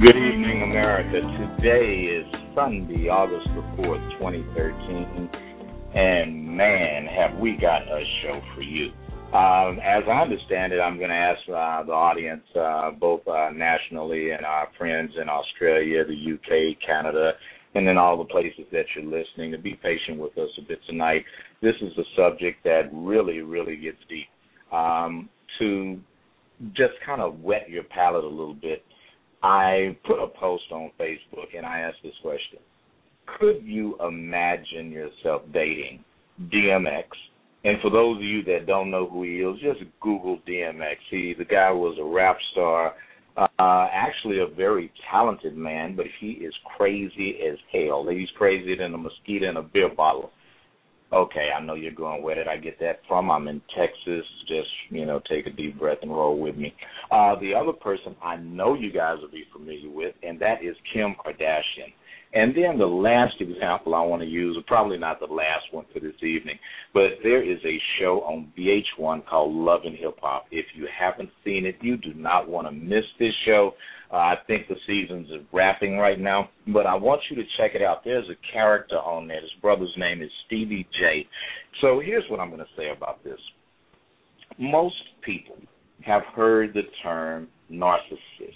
Good evening, America. Today is Sunday, August the 4th, 2013. And man, have we got a show for you. Um, as I understand it, I'm going to ask uh, the audience, uh, both uh, nationally and our friends in Australia, the UK, Canada, and then all the places that you're listening, to be patient with us a bit tonight. This is a subject that really, really gets deep. Um, to just kind of wet your palate a little bit, I put a post on Facebook and I asked this question. Could you imagine yourself dating DMX? And for those of you that don't know who he is, just Google DMX. He, the guy was a rap star, uh, actually a very talented man, but he is crazy as hell. He's crazier than a mosquito in a beer bottle. Okay, I know you're going with it. I get that from. I'm in Texas. Just, you know, take a deep breath and roll with me. Uh, the other person I know you guys will be familiar with, and that is Kim Kardashian. And then the last example I want to use, probably not the last one for this evening, but there is a show on VH1 called Love and Hip Hop. If you haven't seen it, you do not want to miss this show. Uh, I think the season's wrapping right now, but I want you to check it out. There's a character on there. His brother's name is Stevie J. So here's what I'm going to say about this. Most people have heard the term narcissist.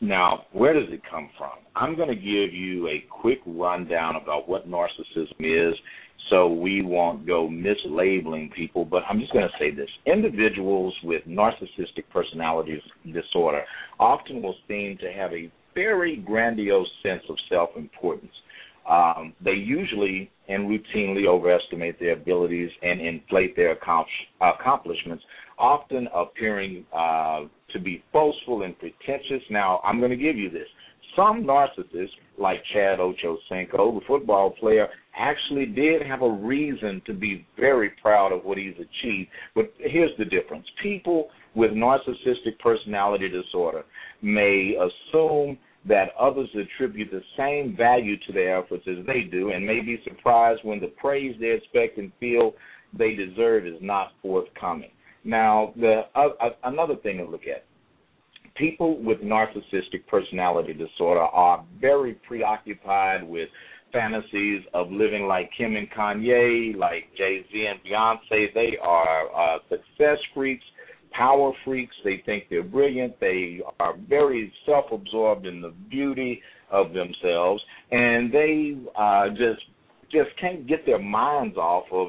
Now, where does it come from? I'm going to give you a quick rundown about what narcissism is so we won't go mislabeling people, but I'm just going to say this. Individuals with narcissistic personality disorder often will seem to have a very grandiose sense of self importance. Um, they usually and routinely overestimate their abilities and inflate their accomplishments, often appearing uh, to be boastful and pretentious. Now, I'm going to give you this. Some narcissists, like Chad Ochocinco, the football player, actually did have a reason to be very proud of what he's achieved. But here's the difference people with narcissistic personality disorder may assume that others attribute the same value to their efforts as they do and may be surprised when the praise they expect and feel they deserve is not forthcoming. Now, the uh, uh, another thing to look at people with narcissistic personality disorder are very preoccupied with fantasies of living like Kim and Kanye, like Jay Z and Beyonce. They are uh, success freaks, power freaks. They think they're brilliant. They are very self absorbed in the beauty of themselves, and they uh, just just can't get their minds off of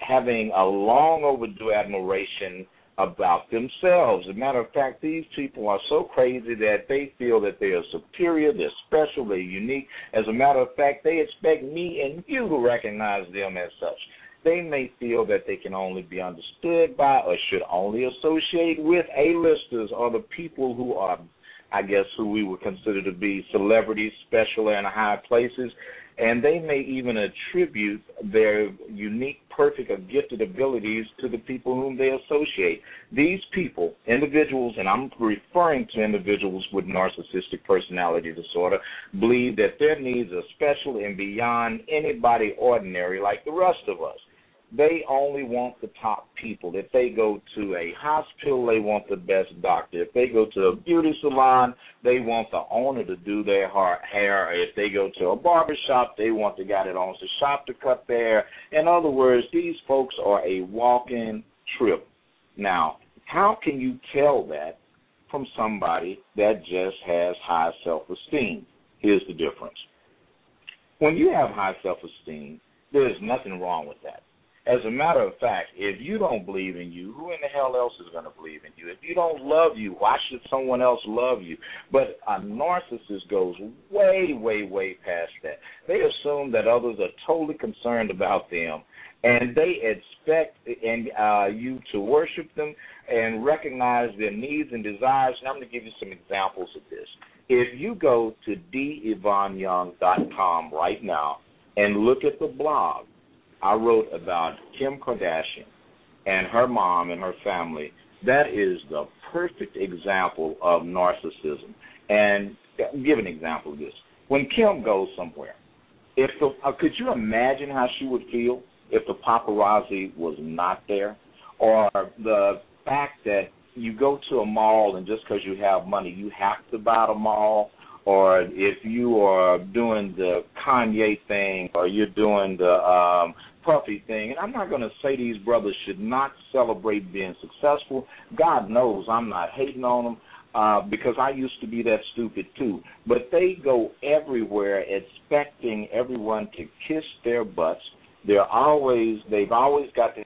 having a long overdue admiration about themselves. As a matter of fact, these people are so crazy that they feel that they are superior, they're special, they're unique. As a matter of fact, they expect me and you to recognize them as such. They may feel that they can only be understood by or should only associate with A-listers or the people who are, I guess, who we would consider to be celebrities, special and high places. And they may even attribute their unique, perfect, or gifted abilities to the people whom they associate. These people, individuals, and I'm referring to individuals with narcissistic personality disorder, believe that their needs are special and beyond anybody ordinary like the rest of us they only want the top people. If they go to a hospital, they want the best doctor. If they go to a beauty salon, they want the owner to do their hair. If they go to a barber shop, they want the guy that owns the shop to cut their hair. In other words, these folks are a walk-in trip. Now, how can you tell that from somebody that just has high self-esteem? Here's the difference. When you have high self-esteem, there's nothing wrong with that as a matter of fact, if you don't believe in you, who in the hell else is going to believe in you? If you don't love you, why should someone else love you? But a narcissist goes way, way, way past that. They assume that others are totally concerned about them, and they expect and uh, you to worship them and recognize their needs and desires. And I'm going to give you some examples of this. If you go to divanyoung.com right now and look at the blog, I wrote about Kim Kardashian and her mom and her family. That is the perfect example of narcissism. And I'll give an example of this. When Kim goes somewhere, if the, uh, could you imagine how she would feel if the paparazzi was not there, or the fact that you go to a mall and just because you have money, you have to buy the mall, or if you are doing the Kanye thing, or you're doing the um, puffy thing. And I'm not going to say these brothers should not celebrate being successful. God knows I'm not hating on them uh, because I used to be that stupid too. But they go everywhere expecting everyone to kiss their butts. They're always they've always got their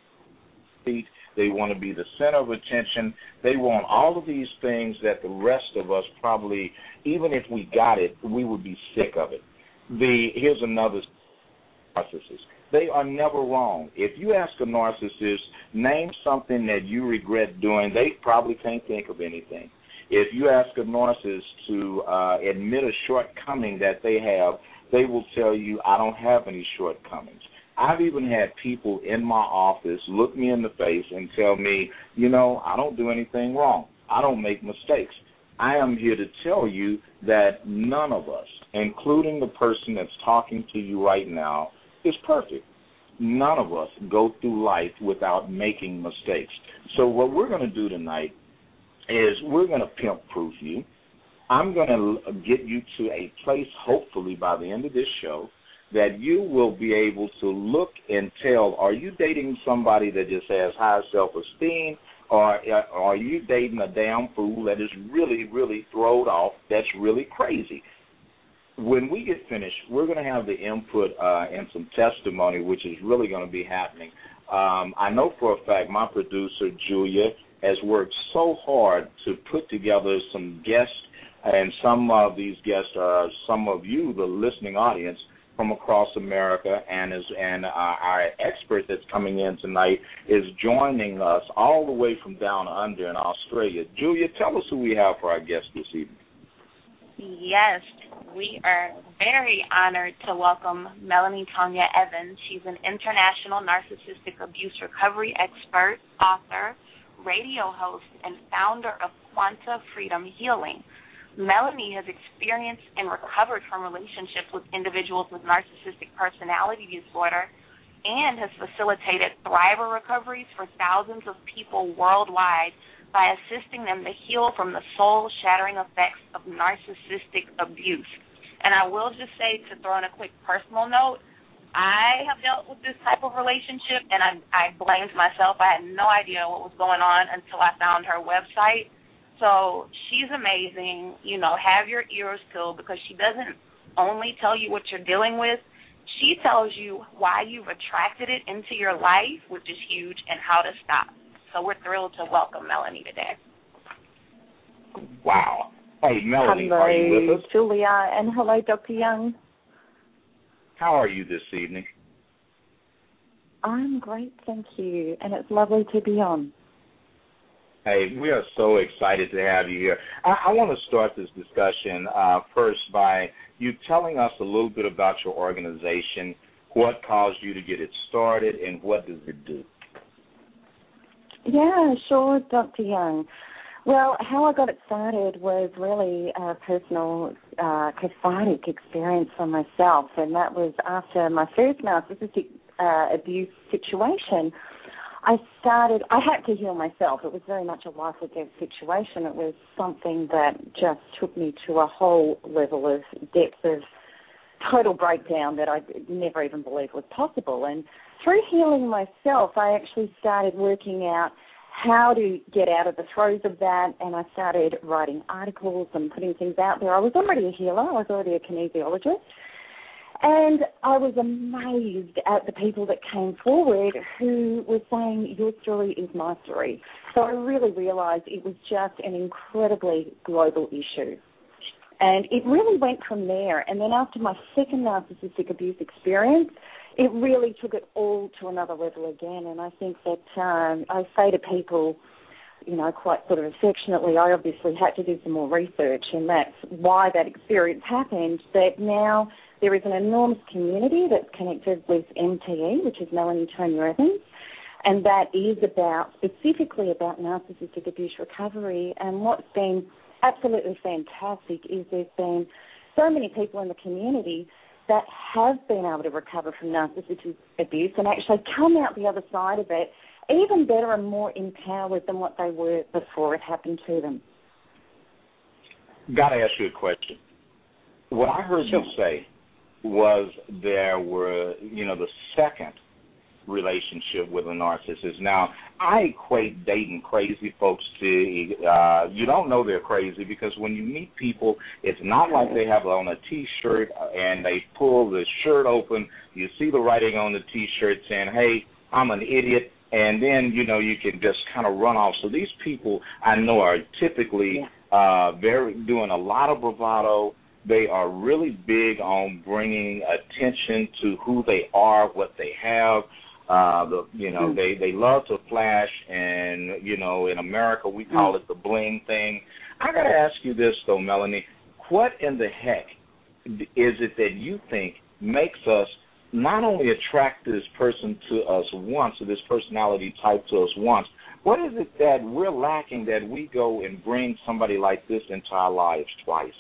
feet. They want to be the center of attention. They want all of these things that the rest of us probably, even if we got it, we would be sick of it. The here's another narcissist they are never wrong. If you ask a narcissist, name something that you regret doing, they probably can't think of anything. If you ask a narcissist to uh, admit a shortcoming that they have, they will tell you, I don't have any shortcomings. I've even had people in my office look me in the face and tell me, you know, I don't do anything wrong. I don't make mistakes. I am here to tell you that none of us, including the person that's talking to you right now, is perfect. None of us go through life without making mistakes. So what we're going to do tonight is we're going to pimp proof you. I'm going to get you to a place, hopefully by the end of this show, that you will be able to look and tell: Are you dating somebody that just has high self-esteem, or uh, are you dating a damn fool that is really, really throwed off? That's really crazy when we get finished, we're going to have the input uh, and some testimony, which is really going to be happening. Um, I know for a fact my producer, Julia, has worked so hard to put together some guests, and some of these guests are some of you, the listening audience, from across America, and is and uh, our expert that's coming in tonight is joining us all the way from down under in Australia. Julia, tell us who we have for our guest this evening. Yes, we are very honored to welcome Melanie Tonia Evans. She's an international narcissistic abuse recovery expert, author, radio host, and founder of Quanta Freedom Healing. Melanie has experienced and recovered from relationships with individuals with narcissistic personality disorder and has facilitated thriver recoveries for thousands of people worldwide by assisting them to heal from the soul shattering effects of narcissistic abuse. And I will just say, to throw in a quick personal note, I have dealt with this type of relationship, and I, I blamed myself. I had no idea what was going on until I found her website. So she's amazing. You know, have your ears peeled because she doesn't only tell you what you're dealing with. She tells you why you've attracted it into your life, which is huge, and how to stop. So we're thrilled to welcome Melanie today. Wow. Hey, Melanie, hello, are you with us? Julia, and hello, Dr. Young. How are you this evening? I'm great, thank you, and it's lovely to be on. Hey, we are so excited to have you here. I, I want to start this discussion uh, first by you telling us a little bit about your organization, what caused you to get it started, and what does it do? Yeah, sure, Dr. Young. Well, how I got it started was really a personal uh, cathartic experience for myself, and that was after my first narcissistic uh, abuse situation. I started, I had to heal myself. It was very much a life or death situation. It was something that just took me to a whole level of depth of total breakdown that I never even believed was possible. And through healing myself, I actually started working out how to get out of the throes of that and I started writing articles and putting things out there. I was already a healer, I was already a kinesiologist and I was amazed at the people that came forward who were saying, Your story is my story. So I really realized it was just an incredibly global issue. And it really went from there. And then after my second narcissistic abuse experience, it really took it all to another level again. And I think that um, I say to people, you know, quite sort of affectionately, I obviously had to do some more research, and that's why that experience happened. That now there is an enormous community that's connected with MTE, which is Melanie Tonia Evans, and that is about specifically about narcissistic abuse recovery. And what's been absolutely fantastic is there's been so many people in the community that have been able to recover from narcissistic abuse and actually come out the other side of it even better and more empowered than what they were before it happened to them. Got to ask you a question. What I heard sure. you say was there were, you know, the second relationship with a narcissist. Now, I equate dating crazy folks to uh you don't know they're crazy because when you meet people, it's not like they have on a t-shirt and they pull the shirt open, you see the writing on the t-shirt saying, "Hey, I'm an idiot." And then you know you can just kind of run off. So these people I know are typically yeah. uh very doing a lot of bravado they are really big on bringing attention to who they are, what they have. Uh, the you know mm. they they love to flash, and you know in America we call mm. it the bling thing. I got to ask you this though, Melanie, what in the heck is it that you think makes us not only attract this person to us once, or this personality type to us once, what is it that we're lacking that we go and bring somebody like this into our lives twice?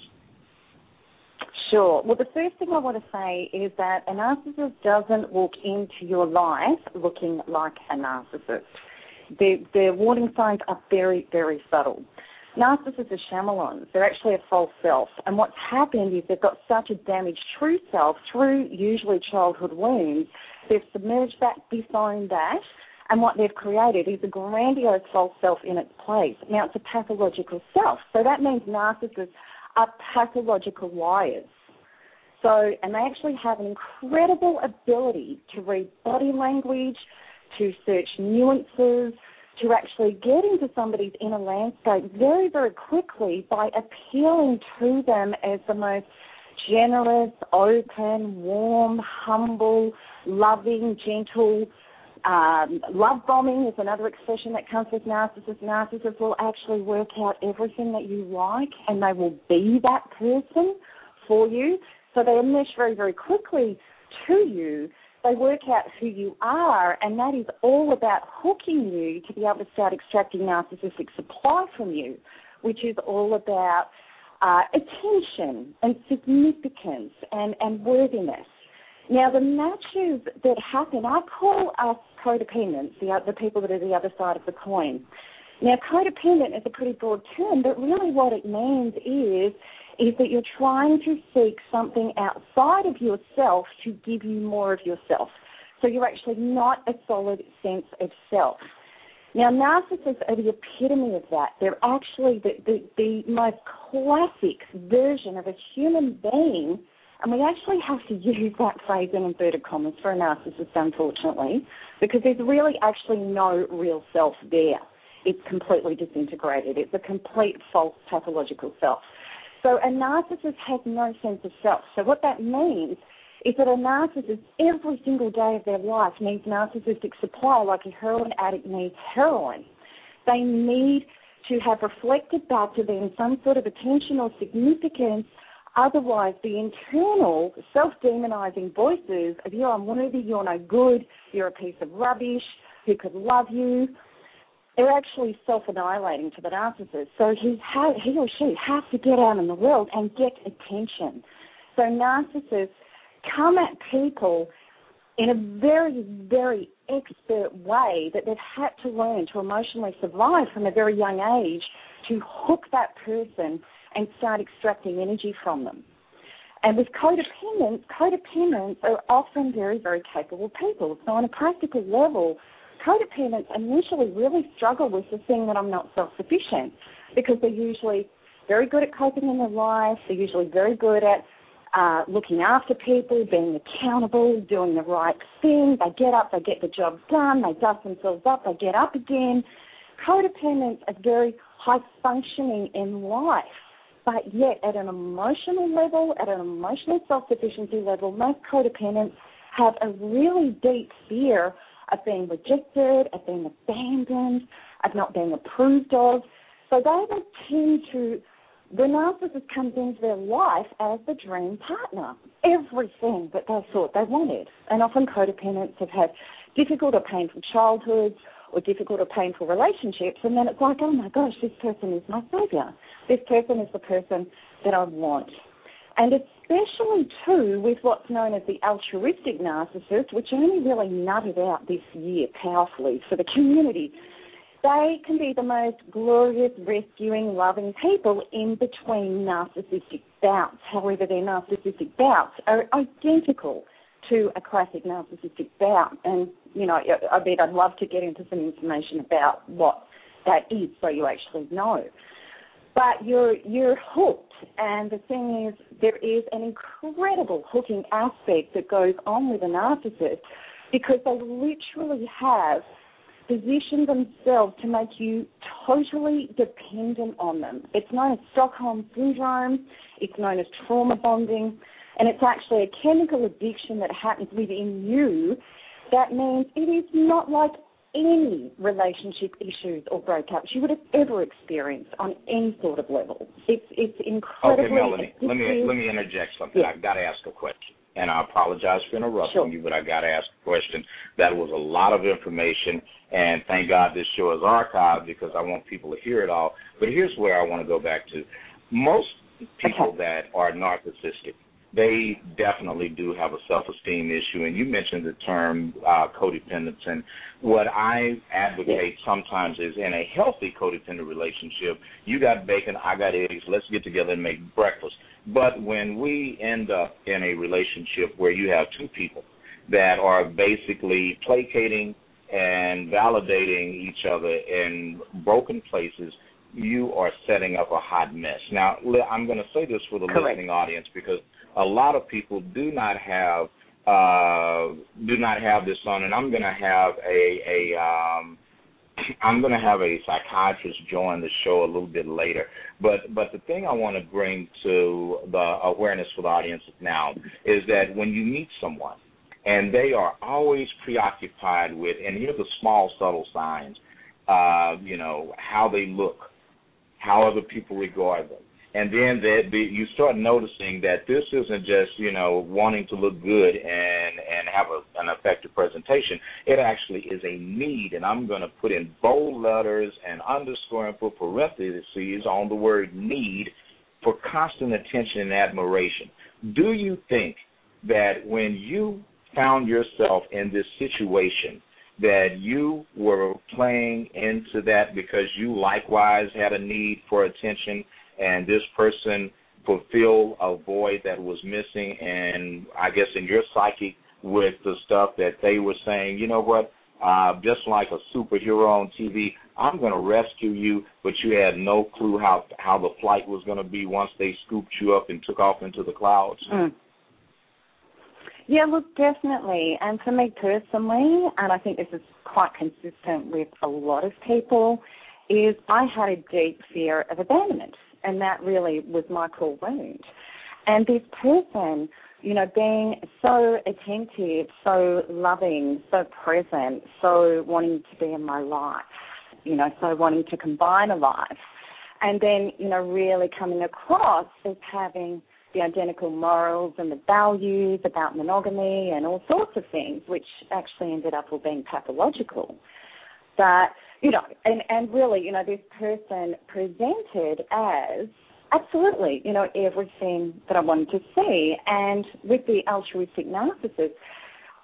Sure. Well, the first thing I want to say is that a narcissist doesn't walk into your life looking like a narcissist. Their, their warning signs are very, very subtle. Narcissists are chamallows. They're actually a false self. And what's happened is they've got such a damaged true self through usually childhood wounds. They've submerged that, disowned that, and what they've created is a grandiose false self in its place. Now, it's a pathological self. So that means narcissists are pathological liars. So, and they actually have an incredible ability to read body language, to search nuances, to actually get into somebody's inner landscape very, very quickly by appealing to them as the most generous, open, warm, humble, loving, gentle. Um, love bombing is another expression that comes with narcissists. Narcissists will actually work out everything that you like and they will be that person for you. So they enmesh very, very quickly to you. They work out who you are, and that is all about hooking you to be able to start extracting narcissistic supply from you, which is all about uh, attention and significance and, and worthiness. Now, the matches that happen, I call us codependents, the, the people that are the other side of the coin. Now, codependent is a pretty broad term, but really what it means is is that you're trying to seek something outside of yourself to give you more of yourself. So you're actually not a solid sense of self. Now, narcissists are the epitome of that. They're actually the, the, the most classic version of a human being, and we actually have to use that phrase in inverted commas for a narcissist, unfortunately, because there's really actually no real self there. It's completely disintegrated. It's a complete false pathological self. So a narcissist has no sense of self. So what that means is that a narcissist every single day of their life needs narcissistic supply like a heroin addict needs heroin. They need to have reflected back to them some sort of attention or significance. Otherwise, the internal self-demonizing voices of you're unworthy, you're no good, you're a piece of rubbish, who could love you, they're actually self-annihilating to the narcissist. So he, ha- he or she has to get out in the world and get attention. So narcissists come at people in a very, very expert way that they've had to learn to emotionally survive from a very young age to hook that person and start extracting energy from them. And with codependents, codependents are often very, very capable people. So on a practical level, codependents initially really struggle with the thing that I'm not self-sufficient because they're usually very good at coping in their life. They're usually very good at uh, looking after people, being accountable, doing the right thing. They get up, they get the job done, they dust themselves up, they get up again. Codependents are very high functioning in life, but yet at an emotional level, at an emotional self sufficiency level, most codependents have a really deep fear of being rejected, of being abandoned, of not being approved of. So they will tend to, the narcissist comes into their life as the dream partner, everything that they thought they wanted. And often codependents have had difficult or painful childhoods or difficult or painful relationships, and then it's like, oh my gosh, this person is my savior. This person is the person that I want. And especially too with what's known as the altruistic narcissist, which only really nutted out this year powerfully for the community. They can be the most glorious, rescuing, loving people in between narcissistic bouts. However, their narcissistic bouts are identical to a classic narcissistic bout. And, you know, I bet I'd love to get into some information about what that is so you actually know but you're you're hooked. And the thing is, there is an incredible hooking aspect that goes on with a narcissist because they literally have positioned themselves to make you totally dependent on them. It's known as Stockholm syndrome. It's known as trauma bonding, and it's actually a chemical addiction that happens within you. That means it is not like any relationship issues or breakups you would have ever experienced on any sort of level. It's it's incredibly. Okay, Melanie, let me let me interject something. Yeah. I've got to ask a question, and I apologize for interrupting Sure. you, but I got to ask a question. That was a lot of information, and thank God this show is archived because I want people to hear it all. But here's where I want to go back to. Most people that are narcissistic they definitely do have a self-esteem issue. And you mentioned the term uh, codependence, and what I advocate sometimes is in a healthy codependent relationship, you got bacon, I got eggs, let's get together and make breakfast. But when we end up in a relationship where you have two people that are basically placating and validating each other in broken places, you are setting up a hot mess. Now, I'm going to say this for the Correct. listening audience because a lot of people do not have uh, do not have this on, and I'm going to have a a um, I'm going to have a psychiatrist join the show a little bit later. But but the thing I want to bring to the awareness for the audience now is that when you meet someone and they are always preoccupied with, and here are the small subtle signs, uh, you know, how they look, how other people regard them. And then that you start noticing that this isn't just you know wanting to look good and and have a, an effective presentation. It actually is a need, and I'm going to put in bold letters and underscore and put parentheses on the word need for constant attention and admiration. Do you think that when you found yourself in this situation that you were playing into that because you likewise had a need for attention and this person fulfilled a void that was missing and I guess in your psyche with the stuff that they were saying, you know what, uh, just like a superhero on TV, I'm going to rescue you, but you had no clue how how the flight was going to be once they scooped you up and took off into the clouds. Mm. Yeah, look, definitely. And for me personally, and I think this is quite consistent with a lot of people, is I had a deep fear of abandonment, and that really was my core wound. And this person, you know, being so attentive, so loving, so present, so wanting to be in my life, you know, so wanting to combine a life. And then, you know, really coming across as having the identical morals and the values about monogamy and all sorts of things, which actually ended up all being pathological. That, you know, and, and really, you know, this person presented as absolutely, you know, everything that I wanted to see. And with the altruistic narcissist,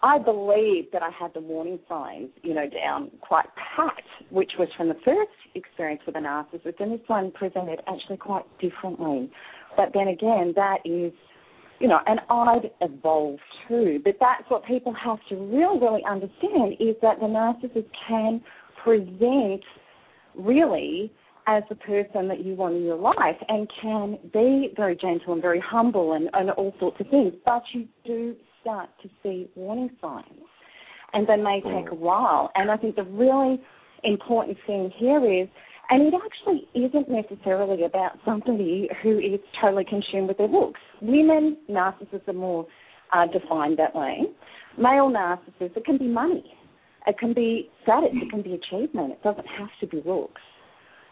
I believe that I had the warning signs, you know, down quite pat, which was from the first experience with a narcissist, and this one presented actually quite differently. But then again, that is, you know, and I'd evolved too. But that's what people have to really, really understand is that the narcissist can present really as the person that you want in your life and can be very gentle and very humble and, and all sorts of things. But you do start to see warning signs. And they may take a while. And I think the really important thing here is, and it actually isn't necessarily about somebody who is totally consumed with their looks. Women narcissists are more uh, defined that way. Male narcissists, it can be money. It can be status. It can be achievement. It doesn't have to be looks.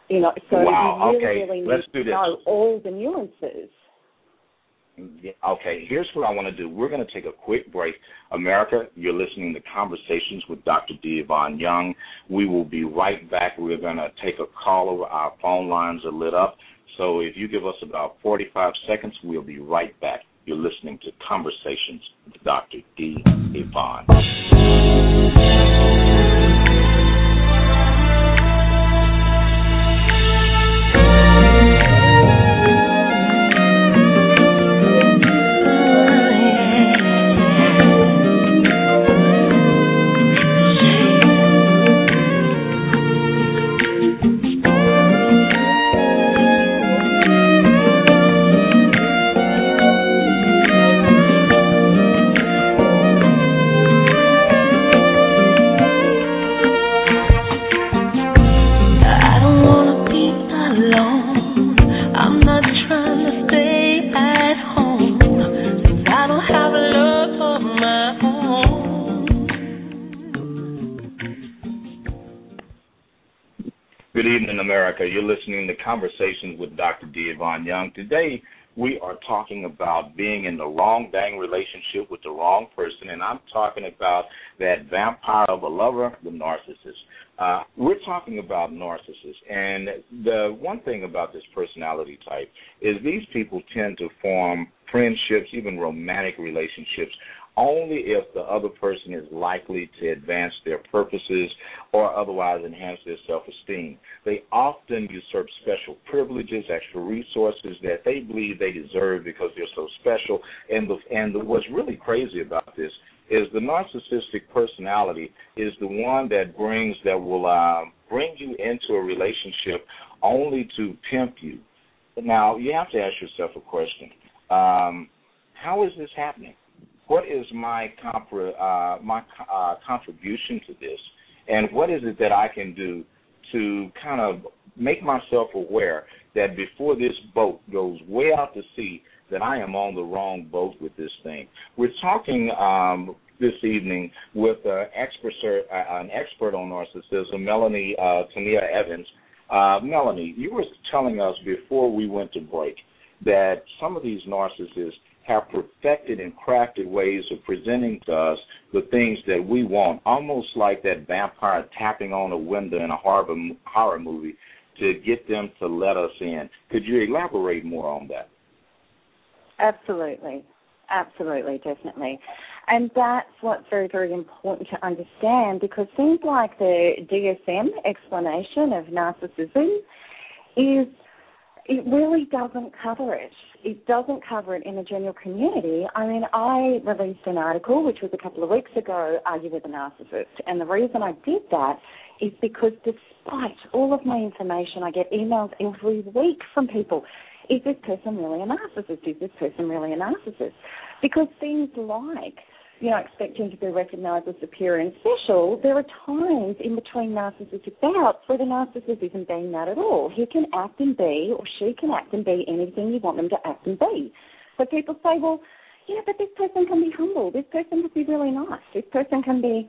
You know, so wow, you really, okay. really Let's need do to this. know all the nuances. Okay, here's what I want to do. We're going to take a quick break. America, you're listening to Conversations with Dr. D. Yvonne Young. We will be right back. We're going to take a call over. Our phone lines are lit up. So if you give us about 45 seconds, we'll be right back. You're listening to Conversations with Dr. D. Yvonne. Evening, America. You're listening to Conversations with Dr. D. Yvonne Young. Today, we are talking about being in the wrong dang relationship with the wrong person, and I'm talking about that vampire of a lover, the narcissist. Uh, we're talking about narcissists, and the one thing about this personality type is these people tend to form friendships, even romantic relationships, only if the other person is likely to advance their purposes or otherwise enhance their self-esteem. They often usurp special privileges, extra resources that they believe they deserve because they're so special. And the, and the, what's really crazy about this is the narcissistic personality is the one that brings that will um, bring you into a relationship only to pimp you. Now you have to ask yourself a question: um, How is this happening? What is my uh, my uh, contribution to this, and what is it that I can do to kind of make myself aware that before this boat goes way out to sea, that I am on the wrong boat with this thing. We're talking um, this evening with uh, expert, uh, an expert on narcissism, Melanie uh, Tonia Evans. Uh, Melanie, you were telling us before we went to break that some of these narcissists have perfected and crafted ways of presenting to us the things that we want, almost like that vampire tapping on a window in a horror, horror movie to get them to let us in. Could you elaborate more on that? Absolutely. Absolutely, definitely. And that's what's very, very important to understand because things like the DSM explanation of narcissism is it really doesn't cover it. It doesn't cover it in the general community. I mean, I released an article, which was a couple of weeks ago, You with a Narcissist? And the reason I did that is because despite all of my information, I get emails every week from people. Is this person really a narcissist? Is this person really a narcissist? Because things like you know, expecting to be recognised as superior and special, there are times in between narcissistic bouts where the narcissist isn't being that at all. He can act and be, or she can act and be anything you want them to act and be. So people say, well, yeah, but this person can be humble. This person can be really nice. This person can be,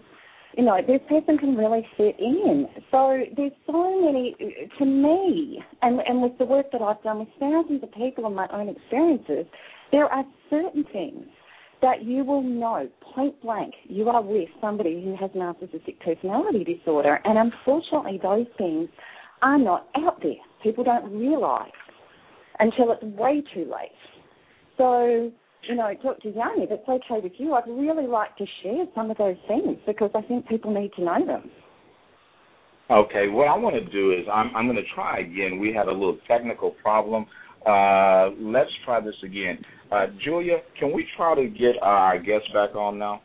you know, this person can really fit in. So there's so many, to me, and, and with the work that I've done with thousands of people and my own experiences, there are certain things that you will know point blank you are with somebody who has narcissistic personality disorder, and unfortunately, those things are not out there. People don't realise until it's way too late. So you know, Dr. Young, if it's okay with you, I'd really like to share some of those things because I think people need to know them. Okay, what I want to do is I'm, I'm going to try again. We had a little technical problem. Uh, let's try this again. Uh, Julia, can we try to get our guest back on now?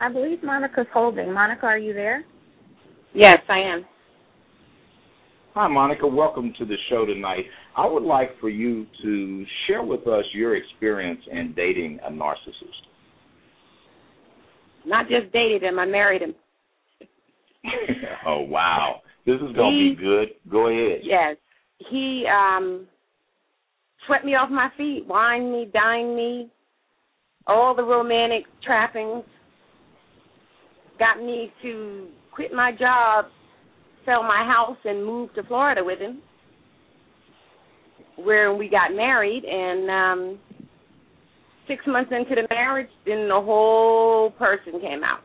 I believe Monica's holding. Monica, are you there? Yes, I am. Hi, Monica. Welcome to the show tonight. I would like for you to share with us your experience in dating a narcissist. Not just dated him, I married him. oh wow. This is gonna be good. Go ahead. Yes. He um swept me off my feet, wined me, dined me, all the romantic trappings, got me to quit my job, sell my house and move to Florida with him. Where we got married and um six months into the marriage then the whole person came out.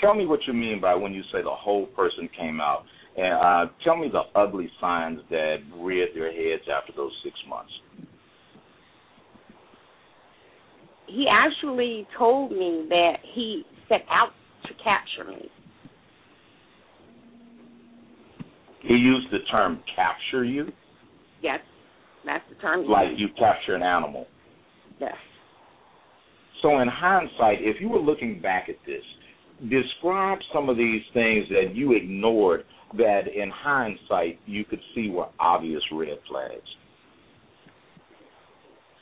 Tell me what you mean by when you say the whole person came out, and uh, tell me the ugly signs that reared their heads after those six months. he actually told me that he set out to capture me. He used the term "capture you," Yes, that's the term. like used. you capture an animal. Yes. So, in hindsight, if you were looking back at this, describe some of these things that you ignored that, in hindsight, you could see were obvious red flags.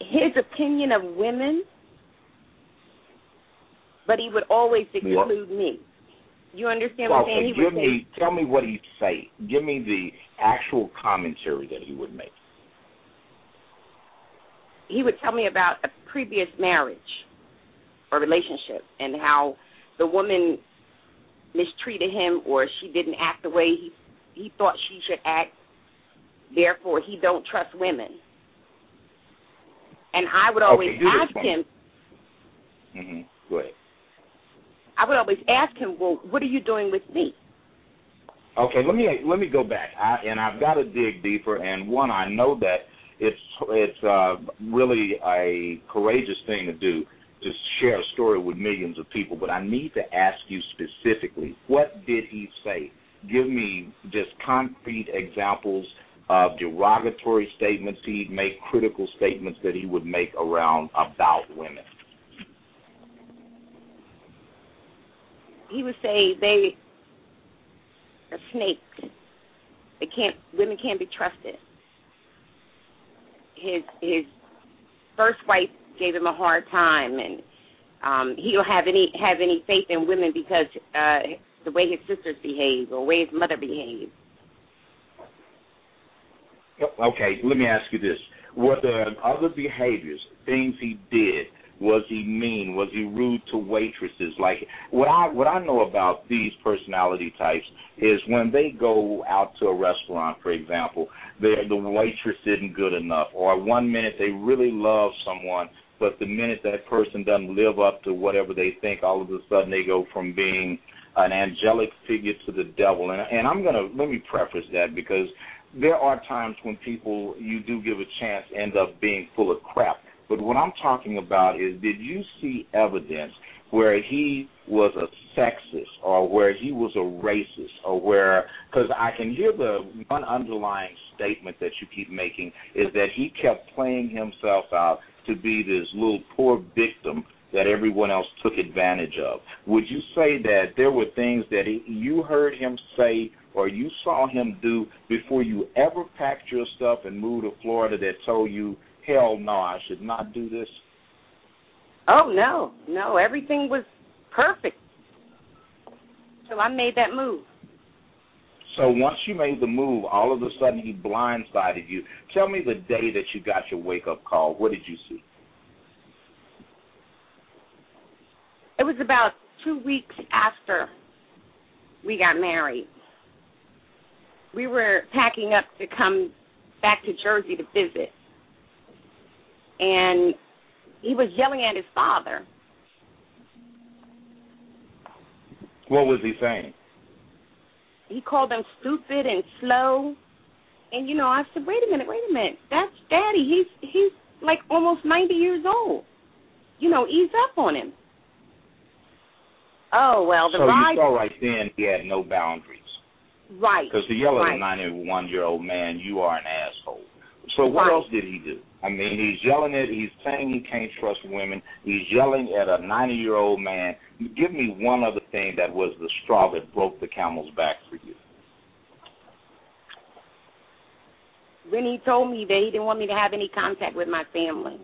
His opinion of women, but he would always exclude me. You understand what I'm saying? He give would say, me, tell me what he'd say. Give me the actual commentary that he would make. he would tell me about a previous marriage or relationship and how the woman mistreated him or she didn't act the way he he thought she should act therefore he don't trust women and i would always Okay, ask him hmm Go ahead. i would always ask him well what are you doing with me Okay, let me let me go back, I, and I've got to dig deeper. And one, I know that it's it's uh, really a courageous thing to do to share a story with millions of people. But I need to ask you specifically, what did he say? Give me just concrete examples of derogatory statements he'd make, critical statements that he would make around about women. he would say they are snakes they can't women can't be trusted his his first wife gave him a hard time and um he don't have any have any faith in women because uh the way his sisters behave or the way his mother behaves Okay, let me ask you this: Were there other behaviors, things he did? Was he mean? Was he rude to waitresses? Like what I what I know about these personality types is when they go out to a restaurant, for example, the the waitress isn't good enough, or one minute they really love someone, but the minute that person doesn't live up to whatever they think, all of a sudden they go from being an angelic figure to the devil. And and I'm gonna let me preface that because there are times when people you do give a chance end up being full of crap. But what I'm talking about is did you see evidence where he was a sexist or where he was a racist or where because I can hear the one underlying statement that you keep making is that he kept playing himself out to be this little poor victim that everyone else took advantage of. Would you say that there were things that he, you heard him say or you saw him do before you ever packed your stuff and moved to Florida that told you, hell no, I should not do this? oh no no everything was perfect so i made that move So once you made the move, all of a sudden he blindsided you. Tell me the day that you got your wake up call. What did you see? it was about two weeks after we got married. We were packing up to come back to Jersey to visit. And he was yelling at his father. What was he saying? He called them stupid and slow. And you know, I said, "Wait a minute, wait a minute. That's Daddy. He's he's like almost 90 years old. You know, ease up on him." Oh well, the so ride. you saw right then he had no boundaries. Right. Because to yell at right. a 91 year old man, you are an asshole. So what Right. else did he do? I mean, he's yelling at, he's saying he can't trust women. He's yelling at a 90 year old man. Give me one other thing that was the straw that broke the camel's back for you. When he told me that he didn't want me to have any contact with my family.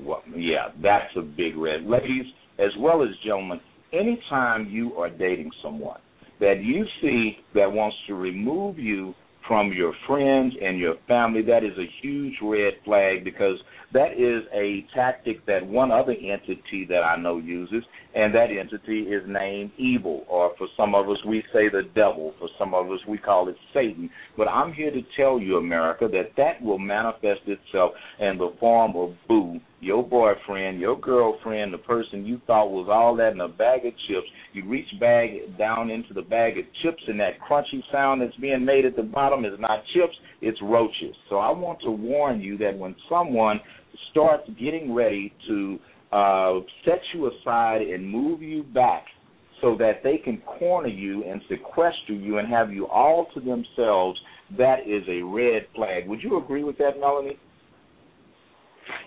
Well, yeah, that's a big red. Ladies, as well as gentlemen, anytime you are dating someone that you see that wants to remove you from your friends and your family, that is a huge red flag because that is a tactic that one other entity that I know uses, and that entity is named evil, or for some of us we say the devil, for some of us we call it Satan. But I'm here to tell you, America, that that will manifest itself in the form of boo, your boyfriend, your girlfriend, the person you thought was all that in a bag of chips. You reach bag down into the bag of chips, and that crunchy sound that's being made at the bottom is not chips, it's roaches. So I want to warn you that when someone starts getting ready to uh, set you aside and move you back so that they can corner you and sequester you and have you all to themselves, that is a red flag. Would you agree with that, Melanie?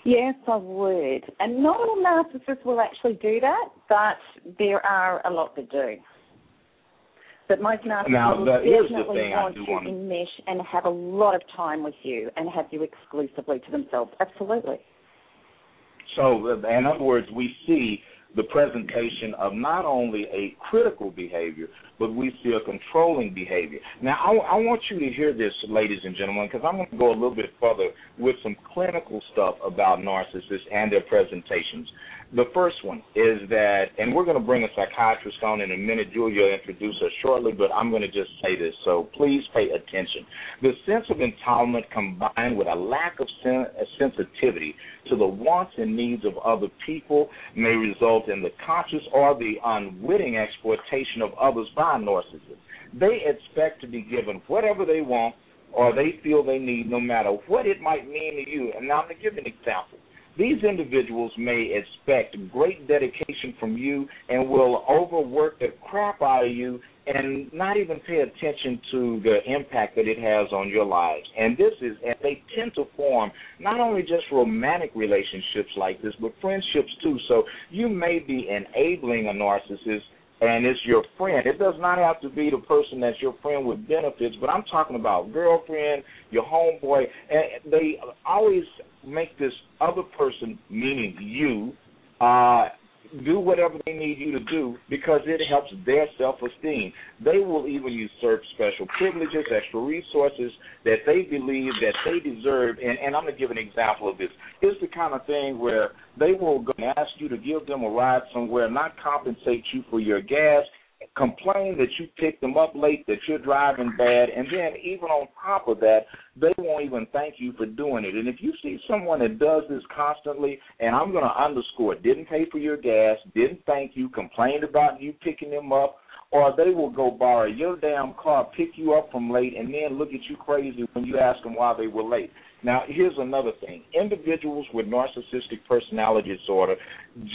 Yes, I would. And not all narcissists will actually do that, but there are a lot that do. But most narcissists Now, the- definitely thing want to wanna- enmesh and have a lot of time with you and have you exclusively to themselves. Absolutely. So, uh, in other words, we see the presentation of not only a critical behavior, but we see a controlling behavior. Now, I, I want you to hear this, ladies and gentlemen, because I'm going to go a little bit further with some clinical stuff about narcissists and their presentations. The first one is that, and we're going to bring a psychiatrist on in a minute. Julia will introduce her shortly, but I'm going to just say this, so please pay attention. The sense of entitlement combined with a lack of sen- sensitivity to the wants and needs of other people may result in the conscious or the unwitting exploitation of others by narcissists. They expect to be given whatever they want or they feel they need, no matter what it might mean to you. And now I'm going to give an example. These individuals may expect great dedication from you and will overwork the crap out of you and not even pay attention to the impact that it has on your lives. And this is, and they tend to form not only just romantic relationships like this, but friendships too. So you may be enabling a narcissist and it's your friend. It does not have to be the person that's your friend with benefits, but I'm talking about girlfriend, your homeboy, and they always make this other person, meaning you, uh, do whatever they need you to do because it helps their self esteem. They will even usurp special privileges, extra resources that they believe that they deserve. And, and I'm going to give an example of this. It's the kind of thing where they will go and ask you to give them a ride somewhere, not compensate you for your gas, complain that you picked them up late, that you're driving bad, and then even on top of that, they won't even thank you for doing it. And if you see someone that does this constantly, and I'm going to underscore, didn't pay for your gas, didn't thank you, complained about you picking them up, or they will go borrow your damn car, pick you up from late, and then look at you crazy when you ask them why they were late. Now, here's another thing. Individuals with narcissistic personality disorder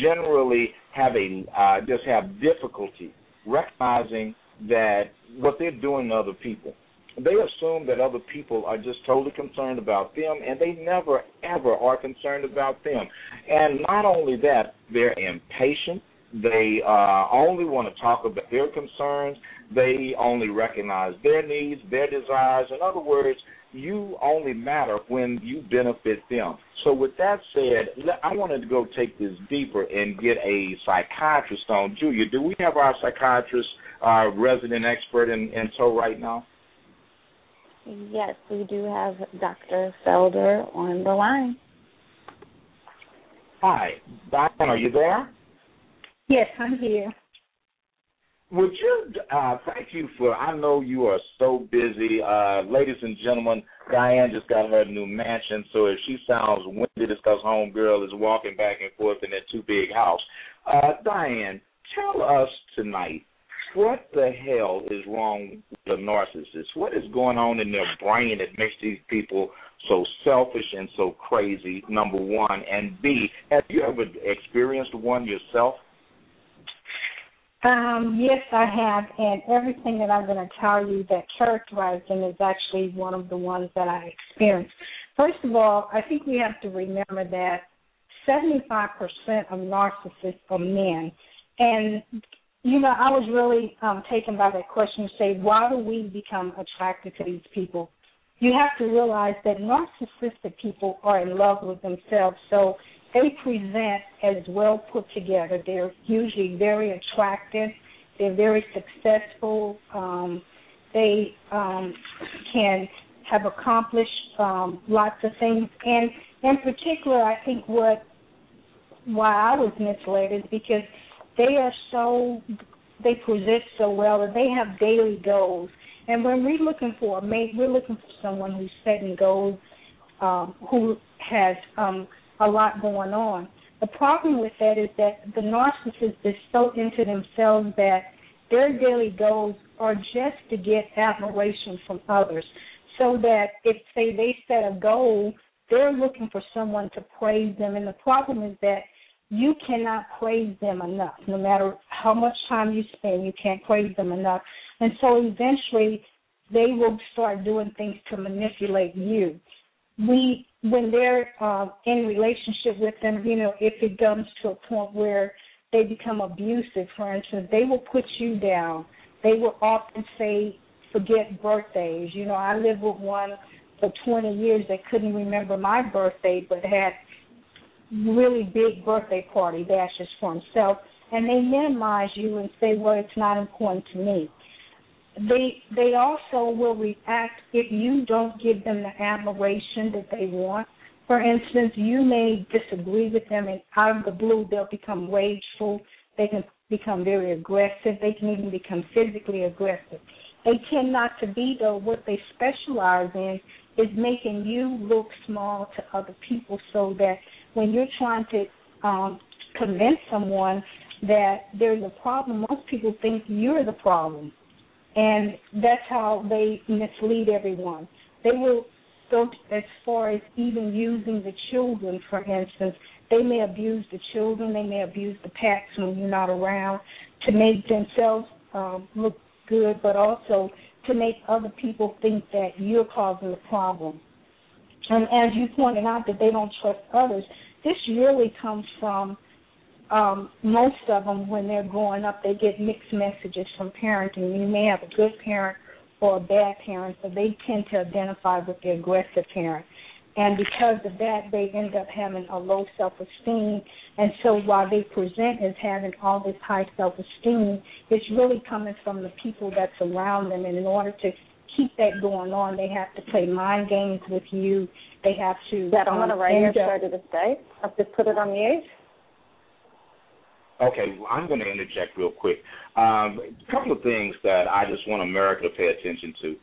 generally have a uh, just have difficulty recognizing that what they're doing to other people. They assume that other people are just totally concerned about them, and they never, ever are concerned about them. And not only that, they're impatient. They uh, only want to talk about their concerns. They only recognize their needs, their desires. In other words, you only matter when you benefit them. So, with that said, I wanted to go take this deeper and get a psychiatrist on. Julia, do we have our psychiatrist, our resident expert in, in tow right now? Yes, we do have Dr. Felder on the line. Hi, Diane, are you there? Yes, I'm here. Would you uh, thank you for? I know you are so busy, uh, ladies and gentlemen. Diane just got her new mansion, so if she sounds winded, it's because homegirl is walking back and forth in that too big house. Uh, Diane, tell us tonight what the hell is wrong with the narcissist? What is going on in their brain that makes these people so selfish and so crazy? Number one, and B, have you ever experienced one yourself? Um, yes, I have, and everything that I'm going to tell you that characterized them is actually one of the ones that I experienced. First of all, I think we have to remember that 75% of narcissists are men. And, you know, I was really um, taken by that question to say, why do we become attracted to these people? You have to realize that narcissistic people are in love with themselves. So they present as well put together. They're usually very attractive. They're very successful. Um, they um, can have accomplished um, lots of things. And in particular, I think what why I was misled is because they are so they present so well that they have daily goals. And when we're looking for a mate, we're looking for someone who's setting goals, um, who has um, a lot going on. The problem with that is that the narcissist is so into themselves that their daily goals are just to get admiration from others. So that if say they set a goal, they're looking for someone to praise them and the problem is that you cannot praise them enough. No matter how much time you spend, you can't praise them enough. And so eventually they will start doing things to manipulate you. We when they're um, in relationship with them, you know, if it comes to a point where they become abusive, for instance, they will put you down. They will often say, forget birthdays. You know, I lived with one for 20 years that couldn't remember my birthday, but had really big birthday party dashes for himself. And they minimize you and say, well, it's not important to me they they also will react if you don't give them the admiration that they want. For instance, you may disagree with them, and out of the blue, they'll become rageful. They can become very aggressive. They can even become physically aggressive. They tend not to be, though. What they specialize in is making you look small to other people, so that when you're trying to um, convince someone that there's a problem, most people think you're the problem and that's how they mislead everyone. They will go as far as even using the children, for instance. They may abuse the children, they may abuse the pets when you're not around to make themselves um, look good, but also to make other people think that you're causing the problem. And as you pointed out, that they don't trust others, this really comes from um, most of them, when they're growing up, they get mixed messages from parenting. You may have a good parent or a bad parent, so they tend to identify with the aggressive parent. And because of that, they end up having a low self esteem. And so while they present as having all this high self esteem, it's really coming from the people that's around them. And in order to keep that going on, they have to play mind games with you. They have to. That on um, the radio end show up- to this day. I've just put it on mute. Okay, well, I'm going to interject real quick. Um, a couple of things that I just want America to pay attention to.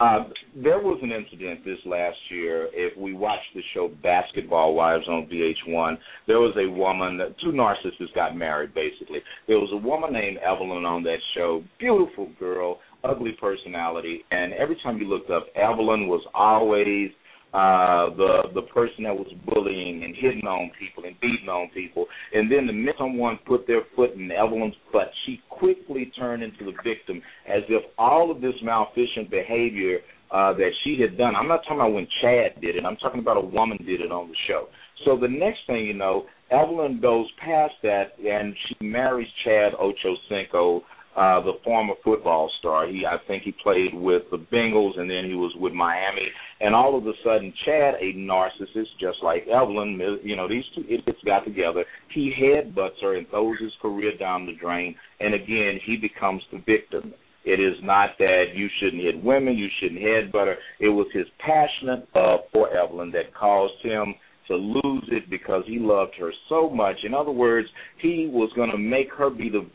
Uh, there was an incident this last year. If we watched the show Basketball Wives on VH1, there was a woman, two narcissists got married basically. There was a woman named Evelyn on that show, beautiful girl, ugly personality, and every time you looked up, Evelyn was always uh, the the person that was bullying and hitting on people and beating on people. And then the minute someone put their foot in Evelyn's butt, she quickly turned into the victim, as if all of this malfeasant behavior uh, that she had done. I'm not talking about when Chad did it. I'm talking about a woman did it on the show. So the next thing you know, Evelyn goes past that and she marries Chad Ochocinco, uh, the former football star. He, I think, he played with the Bengals, and then he was with Miami. And all of a sudden, Chad, a narcissist, just like Evelyn, you know, these two idiots got together. He headbutts her and throws his career down the drain. And again, he becomes the victim. It is not that you shouldn't hit women, you shouldn't headbutt her. It was his passionate love for Evelyn that caused him to lose it because he loved her so much. In other words, he was going to make her be the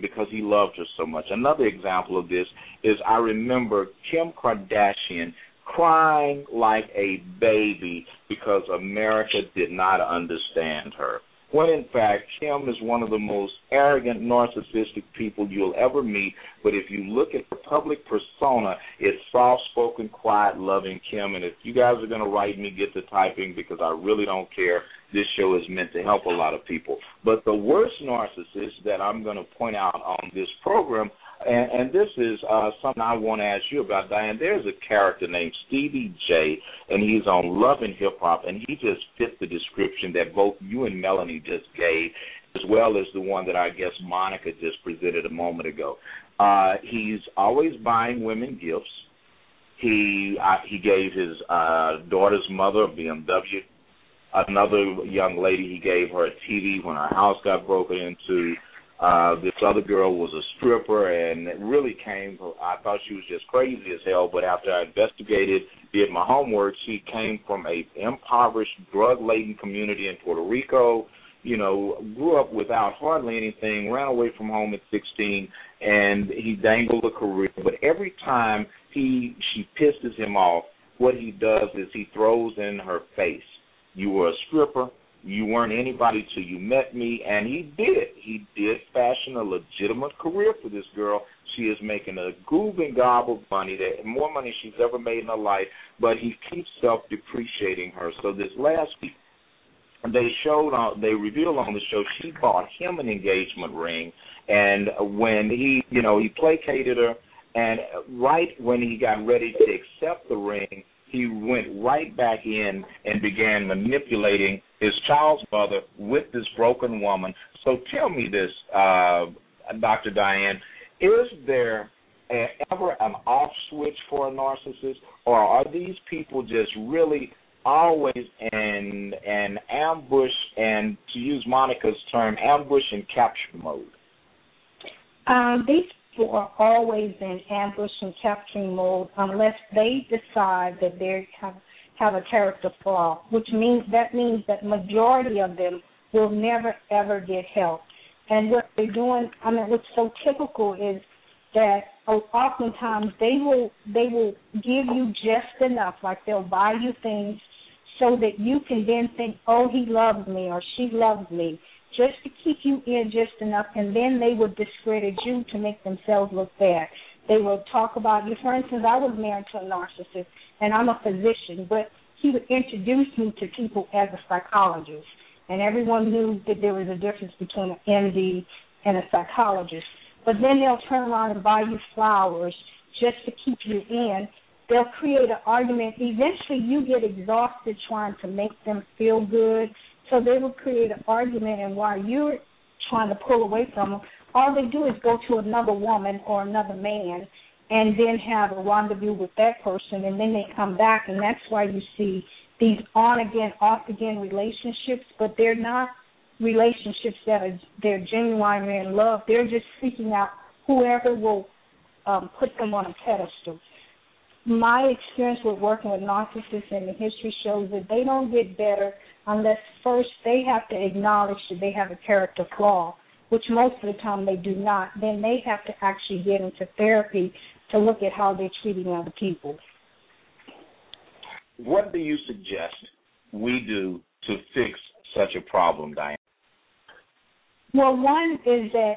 because he loved her so much. Another example of this is I remember Kim Kardashian crying like a baby because America did not understand her when in fact Kim is one of the most arrogant, narcissistic people you'll ever meet. But if you look at the public persona, it's soft-spoken, quiet, loving Kim. And if you guys are going to write me, get to typing because I really don't care. This show is meant to help a lot of people. But the worst narcissist that I'm going to point out on this program and, and this is uh, something I want to ask you about, Diane. There's a character named Stevie J, and he's on Love and Hip Hop, and he just fits the description that both you and Melanie just gave, as well as the one that I guess Monica just presented a moment ago. Uh, he's always buying women gifts. He uh, he gave his uh, daughter's mother a BMW. Another young lady, he gave her a TV when her house got broken into. Uh, this other girl was a stripper, and it really came. I thought she was just crazy as hell, but after I investigated, did my homework, she came from a impoverished, drug-laden community in Puerto Rico. You know, grew up without hardly anything, ran away from home at 16, and he dangled a career. But every time he she pisses him off, what he does is he throws in her face, "You were a stripper." You weren't anybody till you met me, and he did. He did fashion a legitimate career for this girl. She is making a goob and gobble money, that more money she's ever made in her life, but he keeps self-depreciating her. So this last week, they showed on, they revealed on the show she bought him an engagement ring, and when he, you know, he placated her, and right when he got ready to accept the ring, he went right back in and began manipulating his child's mother with this broken woman. So tell me this, uh, Dr. Diane, is there a, ever an off switch for a narcissist, or are these people just really always in an ambush and, to use Monica's term, ambush and capture mode? Uh, these people are always in ambush and capturing mode unless they decide that they have have a character flaw, which means that means that majority of them will never ever get help. And what they're doing, I mean, what's so typical is that oftentimes they will they will give you just enough, like they'll buy you things so that you can then think, oh, he loves me or she loves me, just to keep you in just enough, and then they will discredit you to make themselves look bad. They will talk about you. For instance, I was married to a narcissist, and I'm a physician, but he would introduce me to people as a psychologist, and everyone knew that there was a difference between an MD and a psychologist. But then they'll turn around and buy you flowers just to keep you in. They'll create an argument. Eventually, you get exhausted trying to make them feel good. So they will create an argument, and while you're trying to pull away from them, all they do is go to another woman or another man and then have a rendezvous with that person and then they come back and that's why you see these on again off again relationships. But they're not relationships that are they're genuine in love. They're just seeking out whoever will um, put them on a pedestal. My experience with working with narcissists and the history shows that they don't get better unless first they have to acknowledge that they have a character flaw which most of the time they do not, then they have to actually get into therapy to look at how they're treating other people. What do you suggest we do to fix such a problem, Diane? Well, one is that